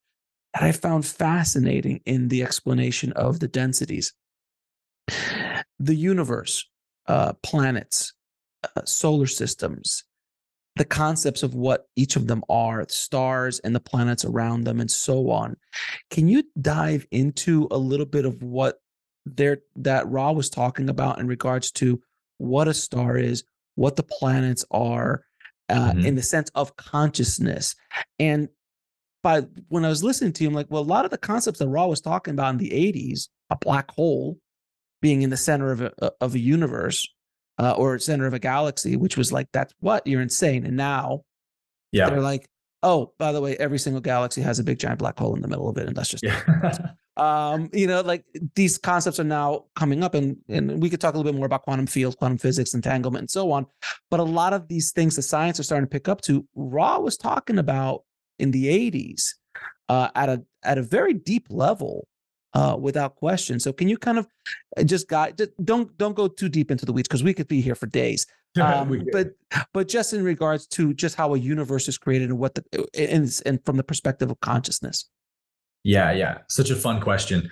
that I found fascinating in the explanation of the densities. The universe, uh, planets, uh, solar systems, the concepts of what each of them are, stars and the planets around them, and so on. Can you dive into a little bit of what there that Ra was talking about in regards to what a star is, what the planets are uh, mm-hmm. in the sense of consciousness. And by when I was listening to him, like, well, a lot of the concepts that Ra was talking about in the 80s, a black hole being in the center of a, of a universe uh, or center of a galaxy, which was like, that's what you're insane. And now yeah. they're like, oh, by the way, every single galaxy has a big giant black hole in the middle of it. And that's just, yeah. Um, you know, like these concepts are now coming up, and and we could talk a little bit more about quantum fields, quantum physics, entanglement, and so on. But a lot of these things the science are starting to pick up to. Ra was talking about in the '80s uh, at a at a very deep level, uh, without question. So can you kind of uh, just guide? Just don't don't go too deep into the weeds because we could be here for days. Um, but but just in regards to just how a universe is created and what the and, and from the perspective of consciousness. Yeah, yeah. Such a fun question.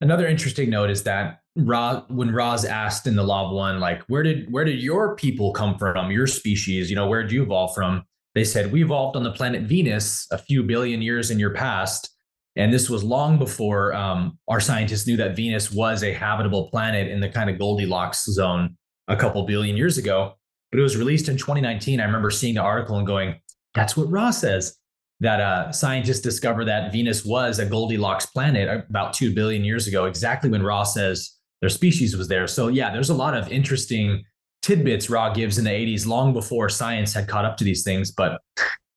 Another interesting note is that Ra, when Ra's asked in the Law of One, like, where did where did your people come from, your species? You know, where did you evolve from? They said we evolved on the planet Venus a few billion years in your past, and this was long before um, our scientists knew that Venus was a habitable planet in the kind of Goldilocks zone a couple billion years ago. But it was released in 2019. I remember seeing the article and going, "That's what Ra says." That uh, scientists discovered that Venus was a Goldilocks planet about 2 billion years ago, exactly when Ra says their species was there. So, yeah, there's a lot of interesting tidbits Ra gives in the 80s, long before science had caught up to these things. But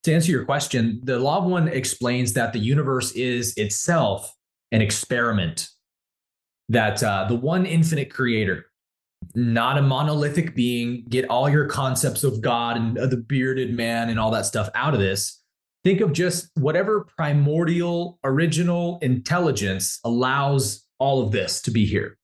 to answer your question, the Law One explains that the universe is itself an experiment, that uh, the one infinite creator, not a monolithic being, get all your concepts of God and the bearded man and all that stuff out of this think of just whatever primordial original intelligence allows all of this to be here.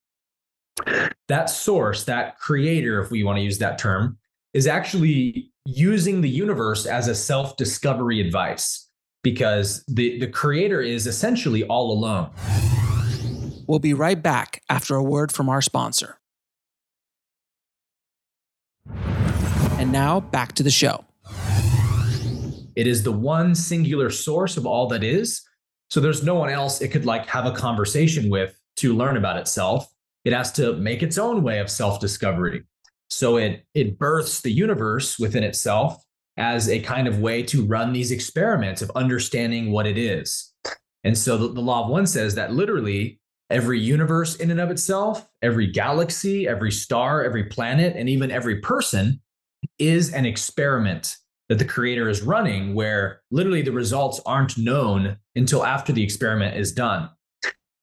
That source, that creator, if we want to use that term, is actually using the universe as a self discovery advice because the, the creator is essentially all alone. We'll be right back after a word from our sponsor. And now back to the show. It is the one singular source of all that is. So there's no one else it could like have a conversation with to learn about itself. It has to make its own way of self-discovery. So it it births the universe within itself as a kind of way to run these experiments of understanding what it is. And so the, the law of one says that literally every universe in and of itself, every galaxy, every star, every planet, and even every person is an experiment that the creator is running where literally the results aren't known until after the experiment is done.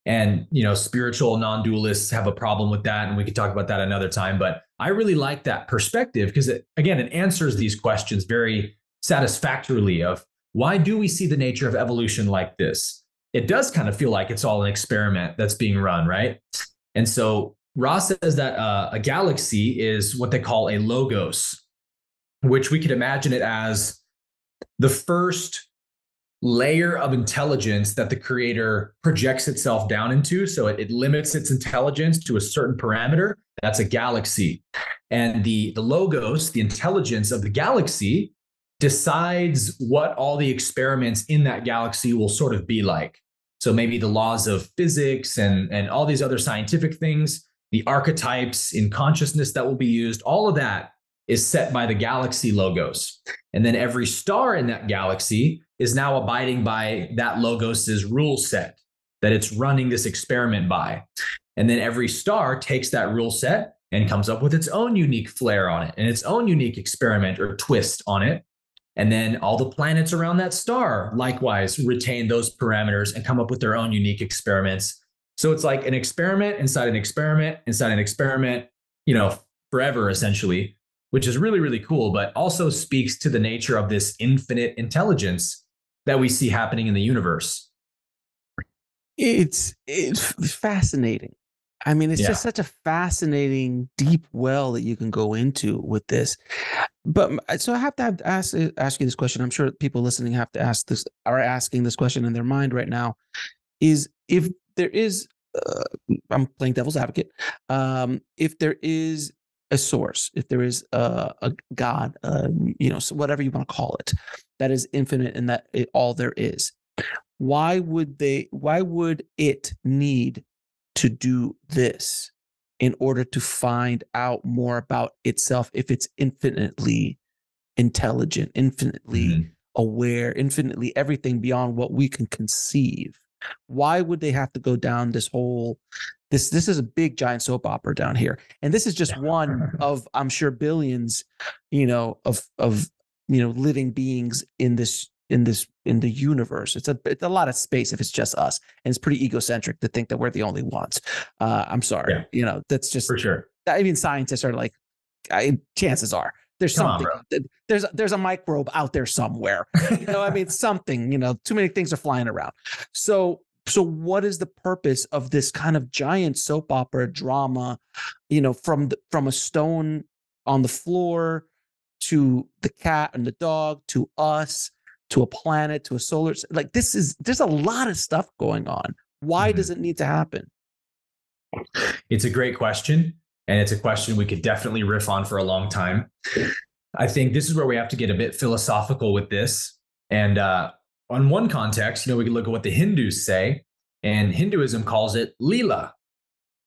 And you know spiritual non-dualists have a problem with that and we could talk about that another time but i really like that perspective because it, again it answers these questions very satisfactorily of why do we see the nature of evolution like this? It does kind of feel like it's all an experiment that's being run right? And so ross says that uh, a galaxy is what they call a logos which we could imagine it as the first layer of intelligence that the creator projects itself down into. So it, it, limits its intelligence to a certain parameter. That's a galaxy. And the, the logos, the intelligence of the galaxy, decides what all the experiments in that galaxy will sort of be like. So maybe the laws of physics and, and all these other scientific things, the archetypes in consciousness that will be used, all of that is set by the galaxy logos. And then every star in that galaxy is now abiding by that logos's rule set that it's running this experiment by. And then every star takes that rule set and comes up with its own unique flair on it and its own unique experiment or twist on it. And then all the planets around that star likewise retain those parameters and come up with their own unique experiments. So it's like an experiment inside an experiment inside an experiment, you know, forever essentially, which is really, really cool, but also speaks to the nature of this infinite intelligence that we see happening in the universe. It's it's fascinating. I mean, it's Yeah. just such a fascinating deep well that you can go into with this. But so I have to have to ask uh, ask you this question. I'm sure people listening have to ask this are asking this question in their mind right now. Is if there is, uh, I'm playing devil's advocate. Um, if there is a source, if there is a, a God, uh, you know, so whatever you want to call it, that is infinite and that it, all there is, why would they? Why would it need to do this in order to find out more about itself if it's infinitely intelligent, infinitely Mhm. aware, infinitely everything beyond what we can conceive. Why would they have to go down this whole this this is a big giant soap opera down here. And this is just one of I'm sure billions, you know, of of you know living beings in this in this in the universe. It's a it's a lot of space if it's just us. And it's pretty egocentric to think that we're the only ones. Uh I'm sorry. Yeah. You know, that's just For sure. I mean, scientists are like, I, chances are there's Come something. th- there's there's a microbe out there somewhere. You know, I mean, something. You know, too many things are flying around. So so what is the purpose of this kind of giant soap opera drama? You know, from the, from a stone on the floor to the cat and the dog to us to a planet to a solar like this is there's a lot of stuff going on. Why Mhm. does it need to happen? It's a great question. And it's a question we could definitely riff on for a long time. I think this is where we have to get a bit philosophical with this. And uh, on one context, you know, we can look at what the Hindus say, and Hinduism calls it Leela,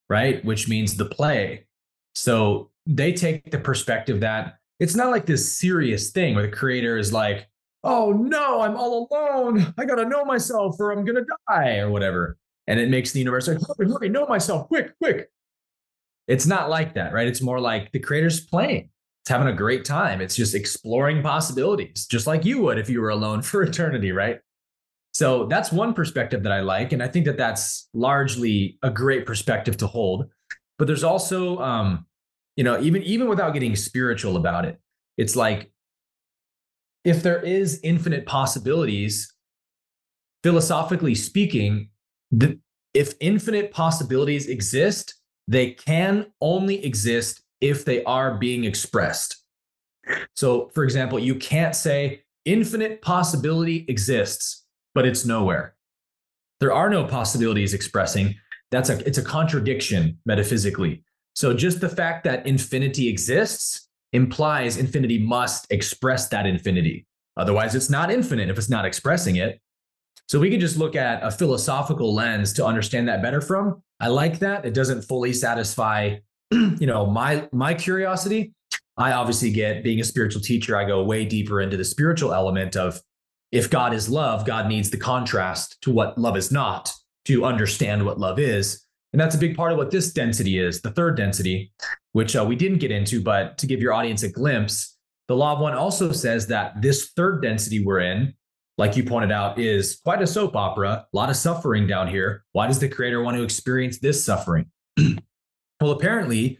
right? Which means the play. So they take the perspective that it's not like this serious thing where the creator is like, oh no, I'm all alone. I got to know myself or I'm going to die or whatever. And it makes the universe like, hurry, hurry, know myself, quick, quick. It's not like that, right? It's more like the creator's playing. It's having a great time. It's just exploring possibilities, just like you would if you were alone for eternity, right? So that's one perspective that I like. And I think that that's largely a great perspective to hold. But there's also, um, you know, even even without getting spiritual about it, it's like if there is infinite possibilities, philosophically speaking, the, if infinite possibilities exist, they can only exist if they are being expressed. So, for example, you can't say infinite possibility exists, but it's nowhere. There are no possibilities expressing. That's a it's a contradiction metaphysically. So just the fact that infinity exists implies infinity must express that infinity. Otherwise, it's not infinite if it's not expressing it. So we can just look at a philosophical lens to understand that better from. I like that. It doesn't fully satisfy, you know, my my curiosity. I obviously get being a spiritual teacher, I go way deeper into the spiritual element of if God is love, God needs the contrast to what love is not to understand what love is. And that's a big part of what this density is, the third density, which uh, we didn't get into, but to give your audience a glimpse, the law of one also says that this third density we're in, like you pointed out, is quite a soap opera, a lot of suffering down here. Why does the creator want to experience this suffering? well, apparently,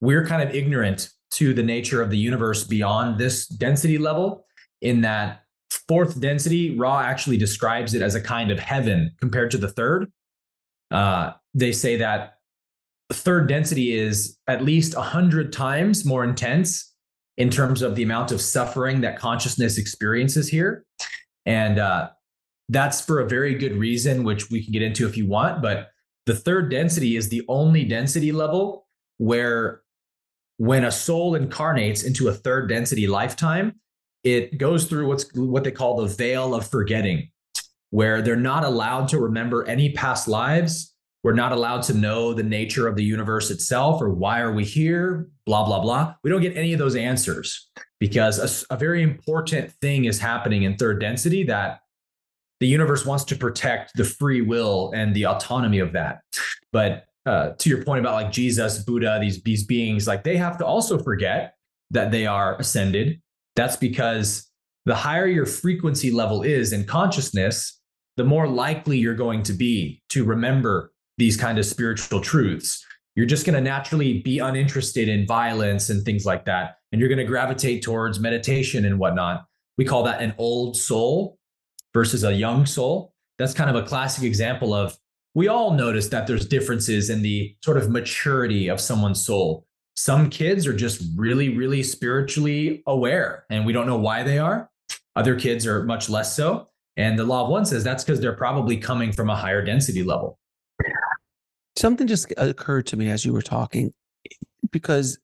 we're kind of ignorant to the nature of the universe beyond this density level, in that fourth density, Ra actually describes it as a kind of heaven compared to the third. Uh, they say that third density is at least 100 times more intense in terms of the amount of suffering that consciousness experiences here. And uh, that's for a very good reason, which we can get into if you want. But the third density is the only density level where when a soul incarnates into a third density lifetime, it goes through what's what they call the veil of forgetting, where they're not allowed to remember any past lives. We're not allowed to know the nature of the universe itself or why are we here, blah, blah, blah. We don't get any of those answers because a very important thing is happening in third density that the universe wants to protect the free will and the autonomy of that. But uh, to your point about like Jesus, Buddha, these, these beings, like they have to also forget that they are ascended. That's because the higher your frequency level is in consciousness, the more likely you're going to be to remember these kind of spiritual truths. You're just going to naturally be uninterested in violence and things like that. And you're going to gravitate towards meditation and whatnot. We call that an old soul versus a young soul. That's kind of a classic example of we all notice that there's differences in the sort of maturity of someone's soul. Some kids are just really, really spiritually aware, and we don't know why they are. Other kids are much less so. And the law of one says that's because they're probably coming from a higher density level. Something just occurred to me as you were talking because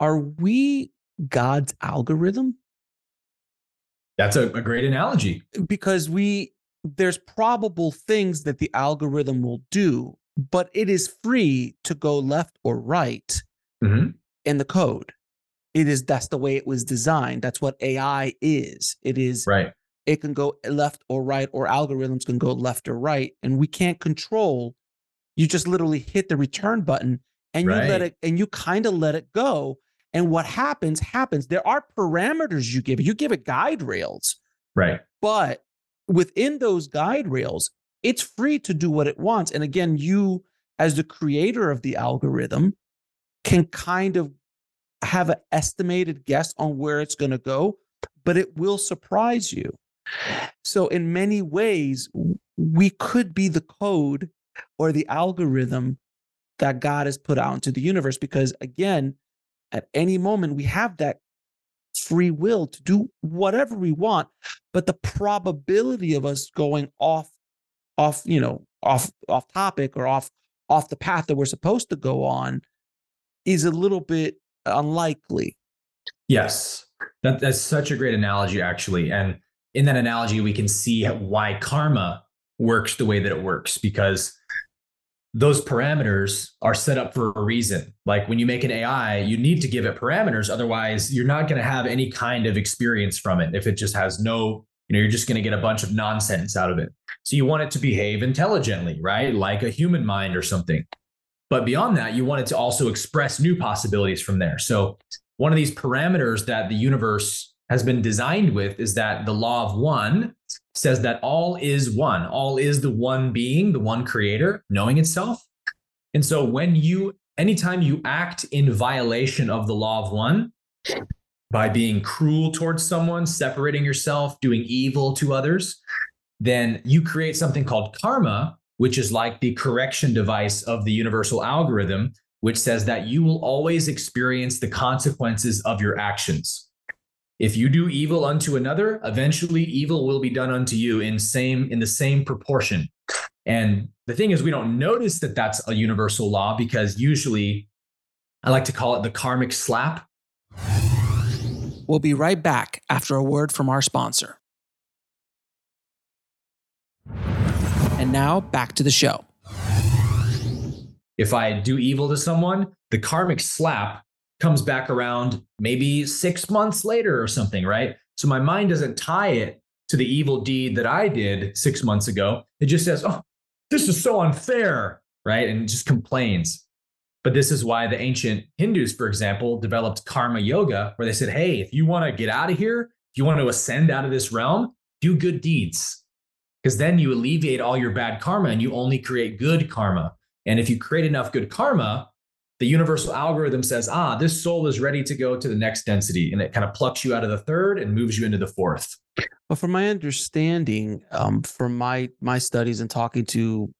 are we God's algorithm? That's a, a great analogy. Because we there's probable things that the algorithm will do, but it is free to go left or right mm-hmm. in the code. It is that's the way it was designed. That's what AI is. It is right. It can go left or right, or algorithms can go left or right, and we can't control. You just literally hit the return button and right. you let it, and you kind of let it go. And what happens happens. There are parameters you give it. You give it guide rails, right? But within those guide rails, it's free to do what it wants. And again, you, as the creator of the algorithm, can kind of have an estimated guess on where it's going to go, but it will surprise you. So, in many ways, we could be the code or the algorithm that God has put out into the universe because, again, at any moment, we have that free will to do whatever we want but the probability of us going off off you know off off topic or off off the path that we're supposed to go on is a little bit unlikely. Yes. That, that's such a great analogy actually and in that analogy we can see why karma works the way that it works because those parameters are set up for a reason. Like when you make an AI, you need to give it parameters. Otherwise, you're not going to have any kind of experience from it if it just has no, you know, you're just going to get a bunch of nonsense out of it. So you want it to behave intelligently, right? Like a human mind or something. But beyond that, you want it to also express new possibilities from there. So one of these parameters that the universe has been designed with is that the law of one says that all is one, all is the one being, the one creator, knowing itself. And so when you, anytime you act in violation of the law of one, by being cruel towards someone, separating yourself, doing evil to others, then you create something called karma, which is like the correction device of the universal algorithm, which says that you will always experience the consequences of your actions. If you do evil unto another, eventually evil will be done unto you in same in the same proportion. And the thing is, we don't notice that that's a universal law because usually, I like to call it the karmic slap. We'll be right back after a word from our sponsor. And now back to the show. If I do evil to someone, the karmic slap comes back around maybe six months later or something, right? So my mind doesn't tie it to the evil deed that I did six months ago. It just says, oh, this is so unfair, right? And just complains. But this is why the ancient Hindus, for example, developed karma yoga, where they said, hey, if you want to get out of here, if you want to ascend out of this realm, do good deeds. Because then you alleviate all your bad karma and you only create good karma. And if you create enough good karma, the universal algorithm says, ah, this soul is ready to go to the next density. And it kind of plucks you out of the third and moves you into the fourth. Well, from my understanding, um, from my my studies and talking to,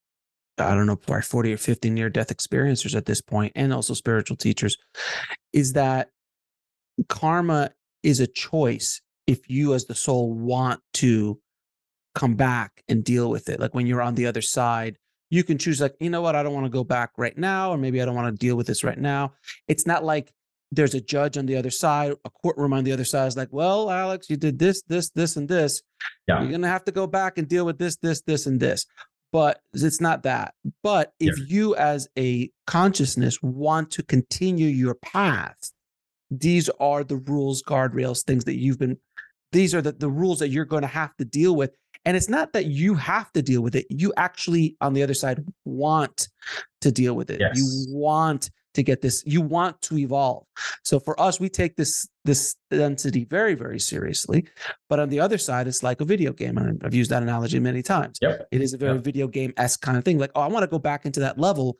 I don't know, probably 40 or 50 near death experiencers at this point, and also spiritual teachers, is that karma is a choice if you as the soul want to come back and deal with it. Like when you're on the other side you can choose like you know what? I don't want to go back right now or maybe i don't want to deal with this right now. It's not like there's a judge on the other side a courtroom on the other side is like well alex you did this this this and this. Yeah. you're gonna have to go back and deal with this this this and this. But it's not that. But if yeah. you as a consciousness want to continue your path these are the rules guardrails things that you've been these are the, the rules that you're going to have to deal with and it's not that you have to deal with it. You actually, on the other side, want to deal with it. Yes. You want to get this. You want to evolve. So for us, we take this this density very, very seriously. But on the other side, it's like a video game. And I've used that analogy many times. Yep. It is a very Yep. video game esque kind of thing. Like, oh, I want to go back into that level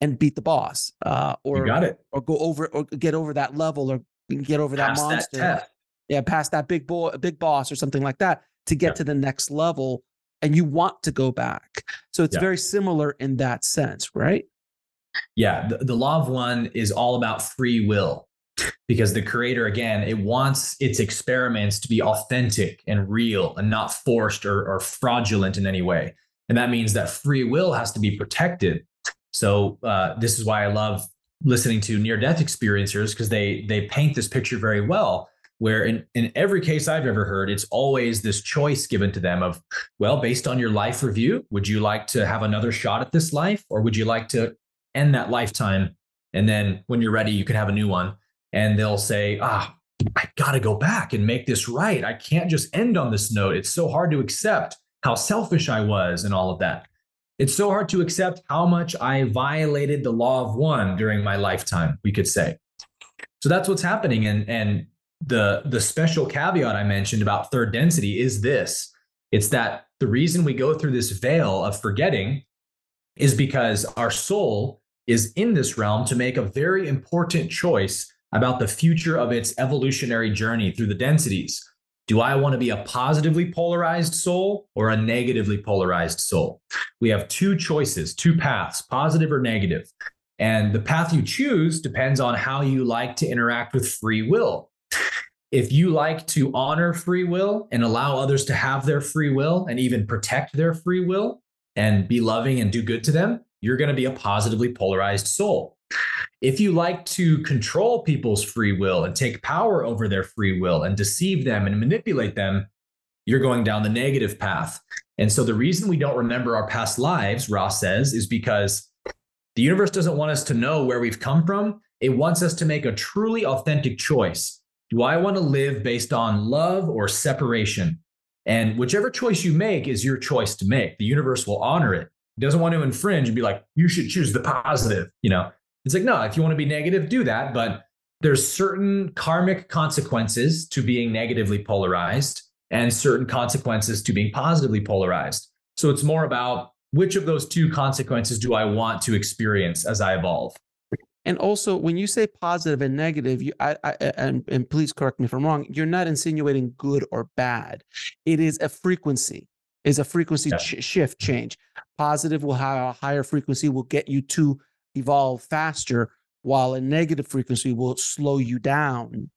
and beat the boss, uh, or got it. or go over or get over that level or get over that Pass that monster. test. yeah, past that big boy, big boss or something like that to get Yeah. to the next level. And you want to go back. So it's Yeah. very similar in that sense, right? Yeah, the, the law of one is all about free will because the creator, again, it wants its experiments to be authentic and real and not forced or, or fraudulent in any way. And that means that free will has to be protected. So uh, this is why I love listening to near death experiencers because they they paint this picture very well where in, in every case I've ever heard, it's always this choice given to them of, well, based on your life review, would you like to have another shot at this life or would you like to end that lifetime? And then when you're ready, you can have a new one. And they'll say, ah, I got to go back and make this right. I can't just end on this note. It's so hard to accept how selfish I was and all of that. It's so hard to accept how much I violated the law of one during my lifetime, we could say. So that's what's happening. And, and the, the special caveat I mentioned about third density is this it's that the reason we go through this veil of forgetting is because our soul is in this realm to make a very important choice about the future of its evolutionary journey through the densities. Do I want to be a positively polarized soul or a negatively polarized soul? We have two choices, two paths, positive or negative. And the path you choose depends on how you like to interact with free will. If you like to honor free will and allow others to have their free will and even protect their free will and be loving and do good to them, you're going to be a positively polarized soul. If you like to control people's free will and take power over their free will and deceive them and manipulate them, you're going down the negative path. And so the reason we don't remember our past lives, Ross says, is because the universe doesn't want us to know where we've come from. It wants us to make a truly authentic choice. Do I want to live based on love or separation? And whichever choice you make is your choice to make. The universe will honor it. It doesn't want to infringe and be like, you should choose the positive. You know, it's like, no, if you want to be negative, do that. But there's certain karmic consequences to being negatively polarized and certain consequences to being positively polarized. So it's more about which of those two consequences do I want to experience as I evolve? And also, when you say positive and negative, you I, I and and please correct me if I'm wrong. You're not insinuating good or bad. It is a frequency. Is a frequency Yeah. ch- shift change. Positive will have a higher frequency will get you to evolve faster, while a negative frequency will slow you down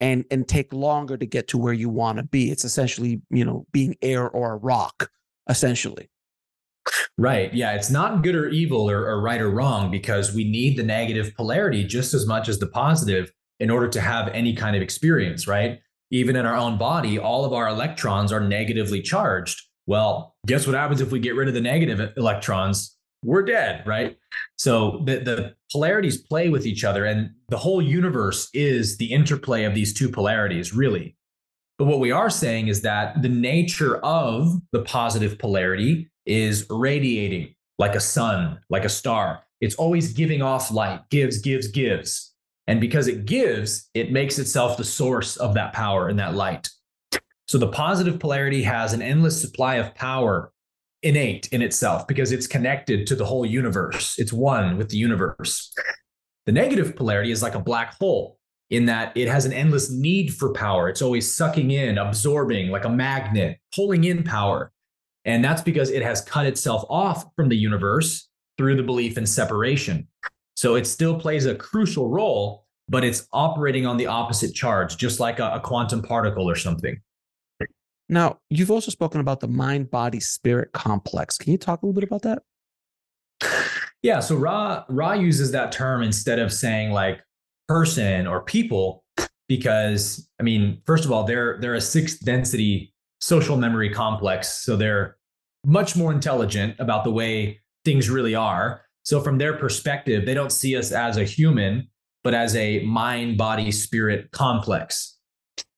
and and take longer to get to where you want to be. It's essentially you know being air or a rock, essentially. Right. Yeah. It's not good or evil or, or right or wrong because we need the negative polarity just as much as the positive in order to have any kind of experience, right? Even in our own body, all of our electrons are negatively charged. Well, guess what happens if we get rid of the negative electrons? We're dead, right? So the, the polarities play with each other, and the whole universe is the interplay of these two polarities, really. But what we are saying is that the nature of the positive polarity is radiating like a sun, like a star. It's always giving off light, gives, gives, gives. And because it gives, it makes itself the source of that power and that light. So the positive polarity has an endless supply of power innate in itself because it's connected to the whole universe. It's one with the universe. The negative polarity is like a black hole in that it has an endless need for power. It's always sucking in, absorbing like a magnet, pulling in power. And that's because it has cut itself off from the universe through the belief in separation. So it still plays a crucial role, but it's operating on the opposite charge, just like a, a quantum particle or something. Now, you've also spoken about the mind body spirit complex. Can you talk a little bit about that? Yeah, so Ra Ra uses that term instead of saying like person or people because I mean, first of all, they're they're a sixth density social memory complex, so they're much more intelligent about the way things really are. So from their perspective, they don't see us as a human, but as a mind body spirit complex.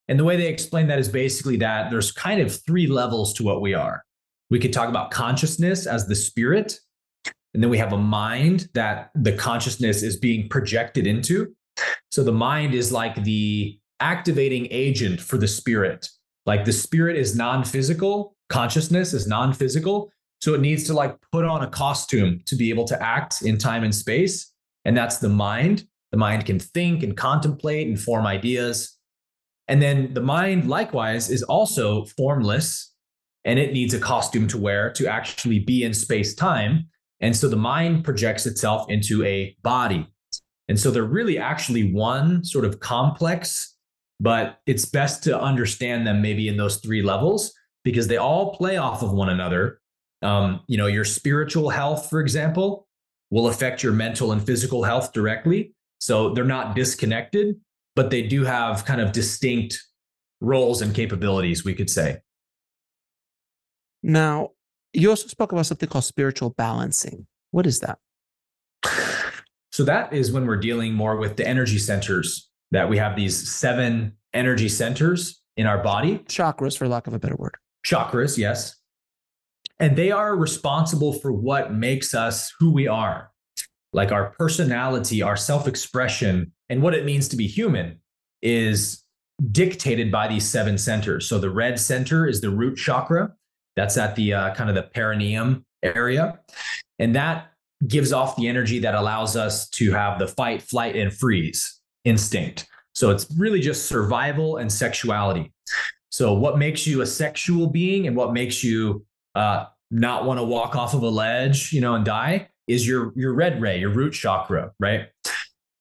And the way they explain that is basically that there's kind of three levels to what we are. We could talk about consciousness as the spirit, And then we have a mind that the consciousness is being projected into. So the mind is like the activating agent for the spirit. Like the spirit is non physical, consciousness is non physical. So it needs to like put on a costume to be able to act in time and space. And that's the mind. The mind can think and contemplate and form ideas. And then the mind, likewise, is also formless and it needs a costume to wear to actually be in space time. And so the mind projects itself into a body. And so they're really actually one sort of complex, but it's best to understand them maybe in those three levels because they all play off of one another. Um, you know, your spiritual health, for example, will affect your mental and physical health directly. So they're not disconnected, but they do have kind of distinct roles and capabilities, we could say. Now, you also spoke about something called spiritual balancing. What is that? So that is when we're dealing more with the energy centers that we have these seven energy centers in our body. Chakras, for lack of a better word. Chakras, yes. And they are responsible for what makes us who we are, like our personality, our self expression, and what it means to be human is dictated by these seven centers. So the red center is the root chakra. That's at the uh, kind of the perineum area. And that gives off the energy that allows us to have the fight, flight, and freeze instinct. So it's really just survival and sexuality. So what makes you a sexual being and what makes you uh, not want to walk off of a ledge, you know, and die is your your red ray, your root chakra, right?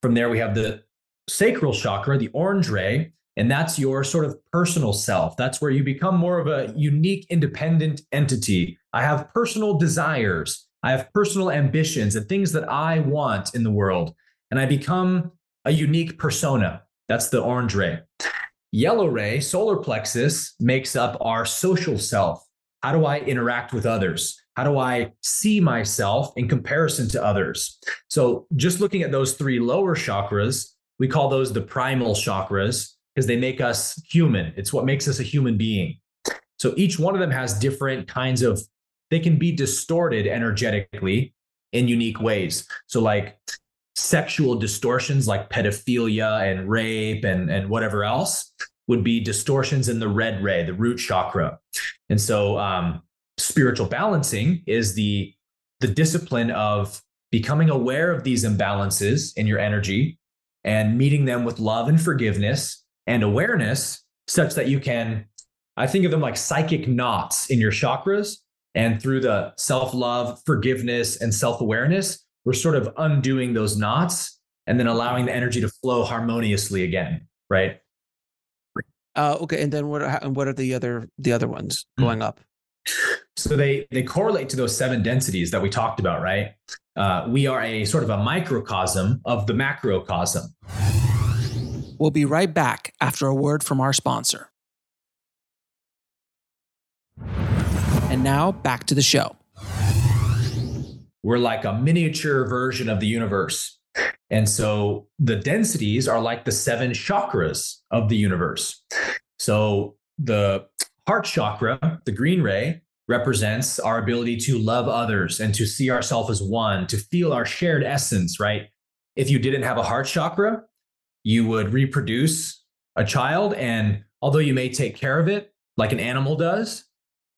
From there we have the sacral chakra, the orange ray, and that's your sort of personal self. That's where you become more of a unique, independent entity. I have personal desires. I have personal ambitions and things that I want in the world. And I become a unique persona. That's the orange ray. Yellow ray, solar plexus, makes up our social self. How do I interact with others? How do I see myself in comparison to others? So, just looking at those three lower chakras, we call those the primal chakras because they make us human. It's what makes us a human being. So, each one of them has different kinds of they can be distorted energetically in unique ways. So, like sexual distortions like pedophilia and rape and, and whatever else would be distortions in the red ray, the root chakra. And so, um, spiritual balancing is the the discipline of becoming aware of these imbalances in your energy and meeting them with love and forgiveness and awareness such that you can i think of them like psychic knots in your chakras and through the self love, forgiveness, and self awareness, we're sort of undoing those knots and then allowing the energy to flow harmoniously again. Right. Uh, okay, and then what? Are, what are the other the other ones hmm. going up? So they they correlate to those seven densities that we talked about, right? Uh, we are a sort of a microcosm of the macrocosm. We'll be right back after a word from our sponsor. And now back to the show. We're like a miniature version of the universe. And so the densities are like the seven chakras of the universe. So the heart chakra, the green ray, represents our ability to love others and to see ourselves as one, to feel our shared essence, right? If you didn't have a heart chakra, you would reproduce a child. And although you may take care of it like an animal does,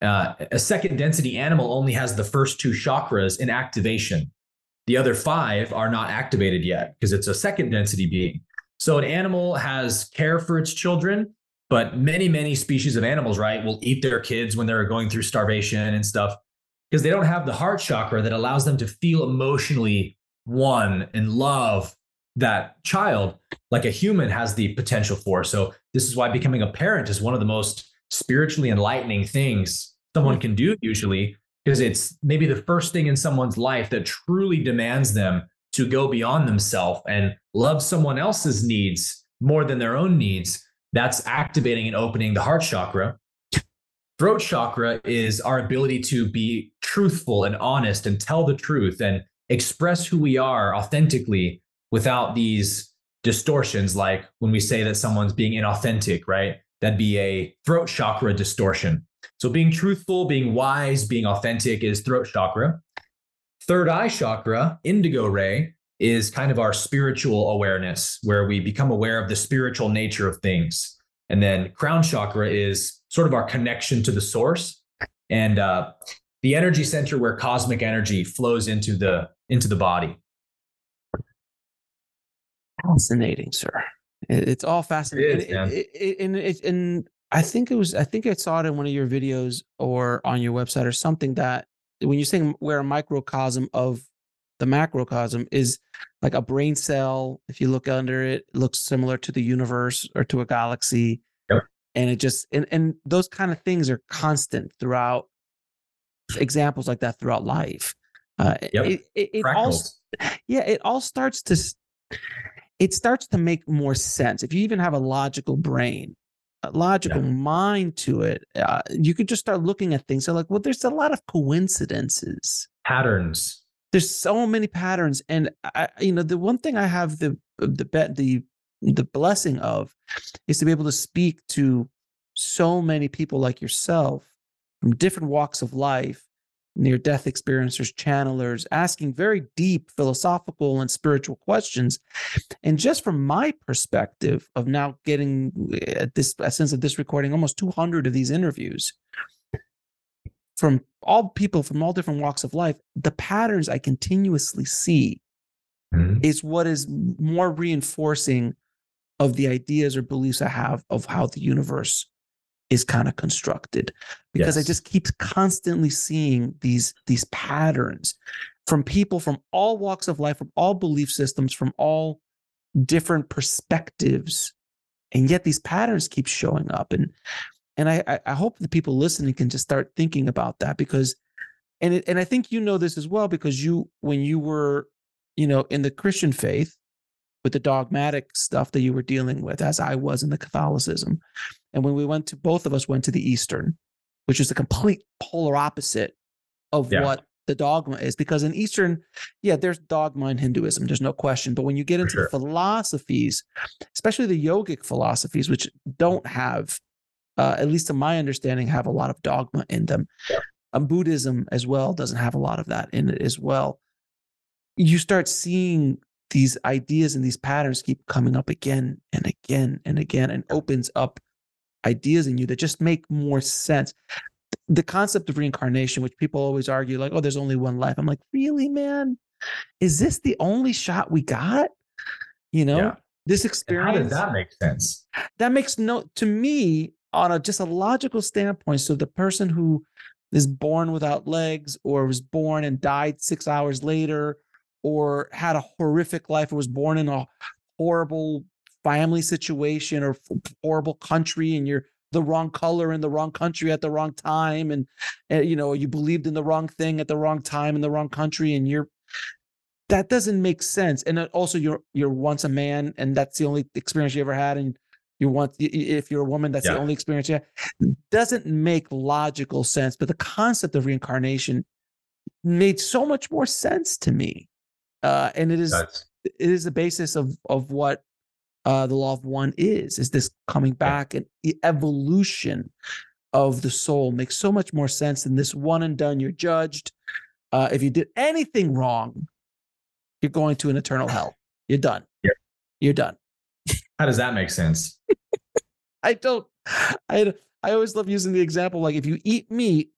uh, a second density animal only has the first two chakras in activation. The other five are not activated yet because it's a second density being. So an animal has care for its children, but many, many species of animals, right, will eat their kids when they're going through starvation and stuff because they don't have the heart chakra that allows them to feel emotionally one and love that child like a human has the potential for. So this is why becoming a parent is one of the most spiritually enlightening things someone hmm. can do usually because it's maybe the first thing in someone's life that truly demands them to go beyond themselves and love someone else's needs more than their own needs. That's activating and opening the heart chakra. Throat chakra is our ability to be truthful and honest and tell the truth and express who we are authentically without these distortions like when we say that someone's being inauthentic right that'd be a throat chakra distortion. So being truthful, being wise, being authentic is throat chakra. third eye chakra, indigo ray, is kind of our spiritual awareness, where we become aware of the spiritual nature of things. And then crown chakra is sort of our connection to the source and uh, the energy center where cosmic energy flows into the into the body. Fascinating, sir. It's all fascinating. It is, man. It- it- and, it- and I think it was, I think I saw it in one of your videos or on your website or something that when you're saying we're a microcosm of the macrocosm is like a brain cell. If you look under it, it looks similar to the universe or to a galaxy. Yep. And it just, and, and those kind of things are constant throughout examples like that throughout life. Uh, Yep. It, it, it all, yeah it all starts to it starts to make more sense. If you even have a logical brain a logical mind to it uh, you could just start looking at things. So like well there's a lot of coincidences. Patterns. there's so many patterns. And i you know the one thing i have the the bet the the blessing of is to be able to speak to so many people like yourself from different walks of life near death experiencers channelers asking very deep philosophical and spiritual questions and just from my perspective of now getting at this a sense of this recording almost 200 of these interviews from all people from all different walks of life the patterns i continuously see Mhm. is what is more reinforcing of the ideas or beliefs I have of how the universe is kind of constructed because I just keep constantly seeing these these patterns from people from all walks of life from all belief systems from all different perspectives and yet these patterns keep showing up and and I I- I hope the people listening can just start thinking about that because and it, and I think you know this as well because you when you were you know in the Christian faith with the dogmatic stuff that you were dealing with as I was in the Catholicism and when we went to both of us went to the Eastern which is the complete polar opposite of Yeah. what the dogma is because in Eastern yeah there's dogma in Hinduism there's no question but when you get into sure. the philosophies especially the yogic philosophies which don't have uh, at least to my understanding have a lot of dogma in them Yeah. um, Buddhism as well doesn't have a lot of that in it as well. You start seeing these ideas and these patterns keep coming up again and again and again and opens up ideas in you that just make more sense. The concept of reincarnation, which people always argue, like, oh, there's only one life. I'm like, really, man? Is this the only shot we got? You know, Yeah. this And experience how does that make sense? that makes no to me on a just a logical standpoint so the person who is born without legs or was born and died six hours later or had a horrific life or was born in a horrible family situation or horrible country and you're the wrong color in the wrong country at the wrong time and, uh, you know you believed in the wrong thing at the wrong time in the wrong country and you're that doesn't make sense and also you're you're once a man and that's the only experience you ever had and you want if you're a woman that's Yeah. the only experience you have doesn't make logical sense but the concept of reincarnation made so much more sense to me uh, and it is That's it is the basis of of what uh, the law of one is is this coming back and the evolution of the soul makes so much more sense than this one and done you're judged uh, if you did anything wrong you're going to an eternal hell you're done Yeah. you're done how does that make sense? I don't. I I always love using the example like if you eat meat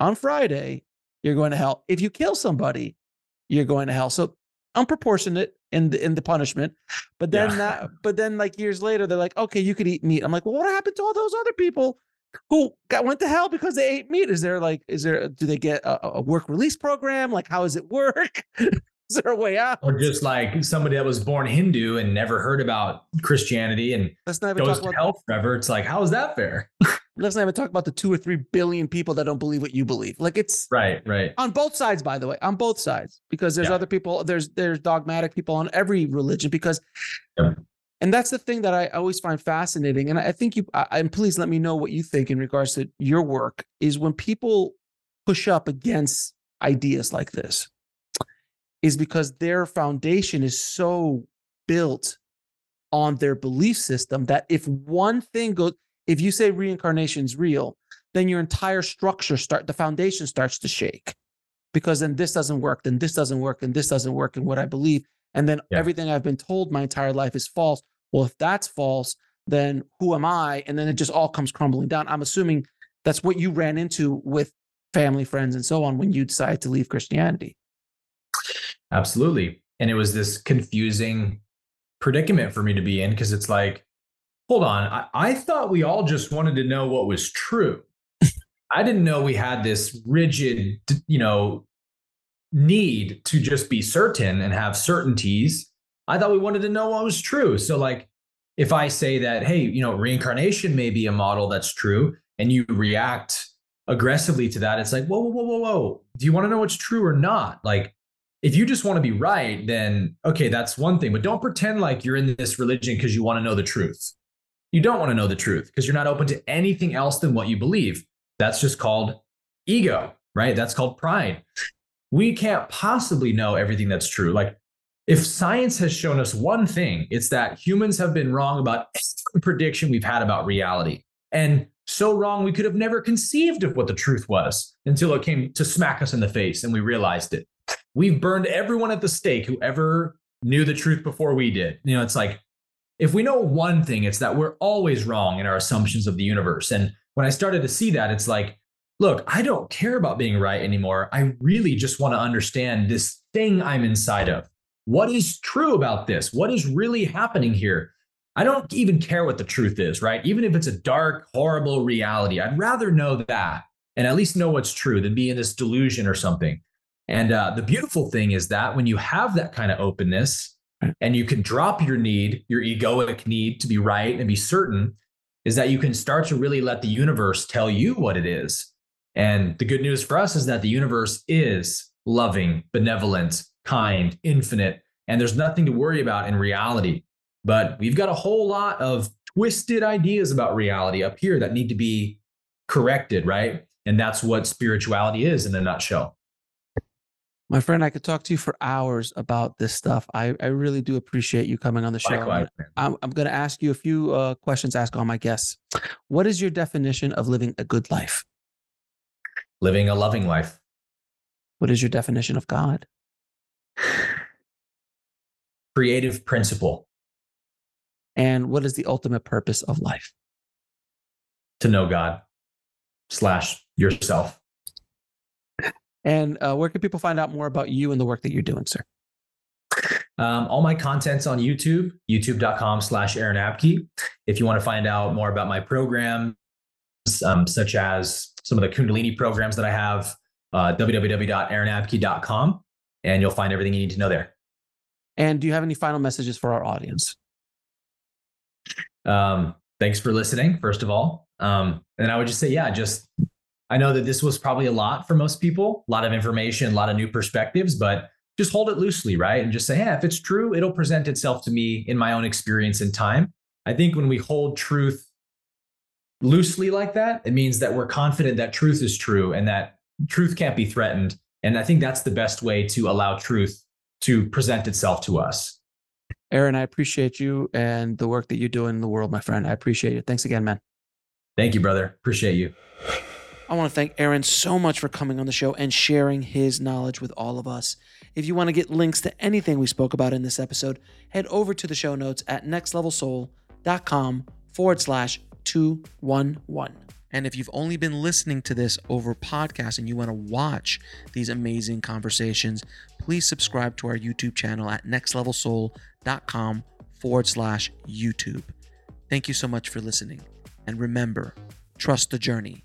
on Friday, you're going to hell. If you kill somebody, you're going to hell. So unproportionate in the in the punishment. But then Yeah. that, but then like years later, they're like, okay, you could eat meat. I'm like, well, what happened to all those other people who got went to hell because they ate meat? Is there like, is there do they get a, a work release program? Like, how does it work? is there a way out? Or just like somebody that was born Hindu and never heard about Christianity and Let's not even goes talk to about hell forever. It's like, how is that fair? let's not even talk about the two or three billion people that don't believe what you believe. Like it's Right, right. on both sides by the way on both sides because there's Yeah. other people there's there's dogmatic people on every religion because Yep. and that's the thing that i always find fascinating and i think you I, and please let me know what you think in regards to your work is when people push up against ideas like this is because their foundation is so built on their belief system that if one thing goes if you say reincarnation is real then your entire structure start the foundation starts to shake because then this doesn't work, then this doesn't work, and this doesn't work, and what I believe, and then Yeah. everything I've been told my entire life is false. Well, if that's false, then who am I? And then it just all comes crumbling down. I'm assuming that's what you ran into with family, friends, and so on when you decided to leave Christianity. Absolutely. And it was this confusing predicament for me to be in because it's like, hold on, I, I thought we all just wanted to know what was true. I didn't know we had this rigid, you know, need to just be certain and have certainties. I thought we wanted to know what was true. So, like, if I say that, hey, you know, reincarnation may be a model that's true, and you react aggressively to that, it's like, whoa, whoa, whoa, whoa, whoa. Do you want to know what's true or not? Like, if you just want to be right, then okay, that's one thing. But don't pretend like you're in this religion because you want to know the truth. You don't want to know the truth because you're not open to anything else than what you believe. That's just called ego, right? That's called pride. We can't possibly know everything that's true. Like, if science has shown us one thing, it's that humans have been wrong about every prediction we've had about reality. And so wrong, we could have never conceived of what the truth was until it came to smack us in the face and we realized it. We've burned everyone at the stake who ever knew the truth before we did. You know, it's like if we know one thing, it's that we're always wrong in our assumptions of the universe. And when I started to see that, it's like, look, I don't care about being right anymore. I really just want to understand this thing I'm inside of. What is true about this? What is really happening here? I don't even care what the truth is, right? Even if it's a dark, horrible reality, I'd rather know that and at least know what's true than be in this delusion or something. And uh, the beautiful thing is that when you have that kind of openness and you can drop your need, your egoic need to be right and be certain, is that you can start to really let the universe tell you what it is. And the good news for us is that the universe is loving, benevolent, kind, infinite, and there's nothing to worry about in reality. But we've got a whole lot of twisted ideas about reality up here that need to be corrected, right? And that's what spirituality is in a nutshell. My friend, I could talk to you for hours about this stuff. I, I really do appreciate you coming on the show. Likewise. I'm, I'm going to ask you a few uh, questions, ask all my guests. What is your definition of living a good life? Living a loving life. What is your definition of God? Creative principle And what is the ultimate purpose of life? to know God slash yourself. And uh, where can people find out more about you and the work that you're doing, sir? Um, all my content's on YouTube, youtube.com slash Aaron Abke. If you want to find out more about my programs, um, such as some of the Kundalini programs that I have, uh, www.aaronabke.com, and you'll find everything you need to know there. And do you have any final messages for our audience? Um, thanks for listening, first of all. Um, and I would just say, yeah, just I know that this was probably a lot for most people, a lot of information, a lot of new perspectives, but just hold it loosely, right? And just say, yeah, if it's true, it'll present itself to me in my own experience and time. I think when we hold truth loosely like that, it means that we're confident that truth is true and that truth can't be threatened. And I think that's the best way to allow truth to present itself to us. Aaron, I appreciate you and the work that you do in the world, my friend. I appreciate it. Thanks again, man. Thank you, brother. Appreciate you. I want to thank Aaron so much for coming on the show and sharing his knowledge with all of us. If you want to get links to anything we spoke about in this episode, head over to the show notes at nextlevelsoul.com forward slash 211. And if you've only been listening to this over podcast and you want to watch these amazing conversations, please subscribe to our YouTube channel at nextlevelsoul.com forward slash YouTube. Thank you so much for listening. And remember, trust the journey.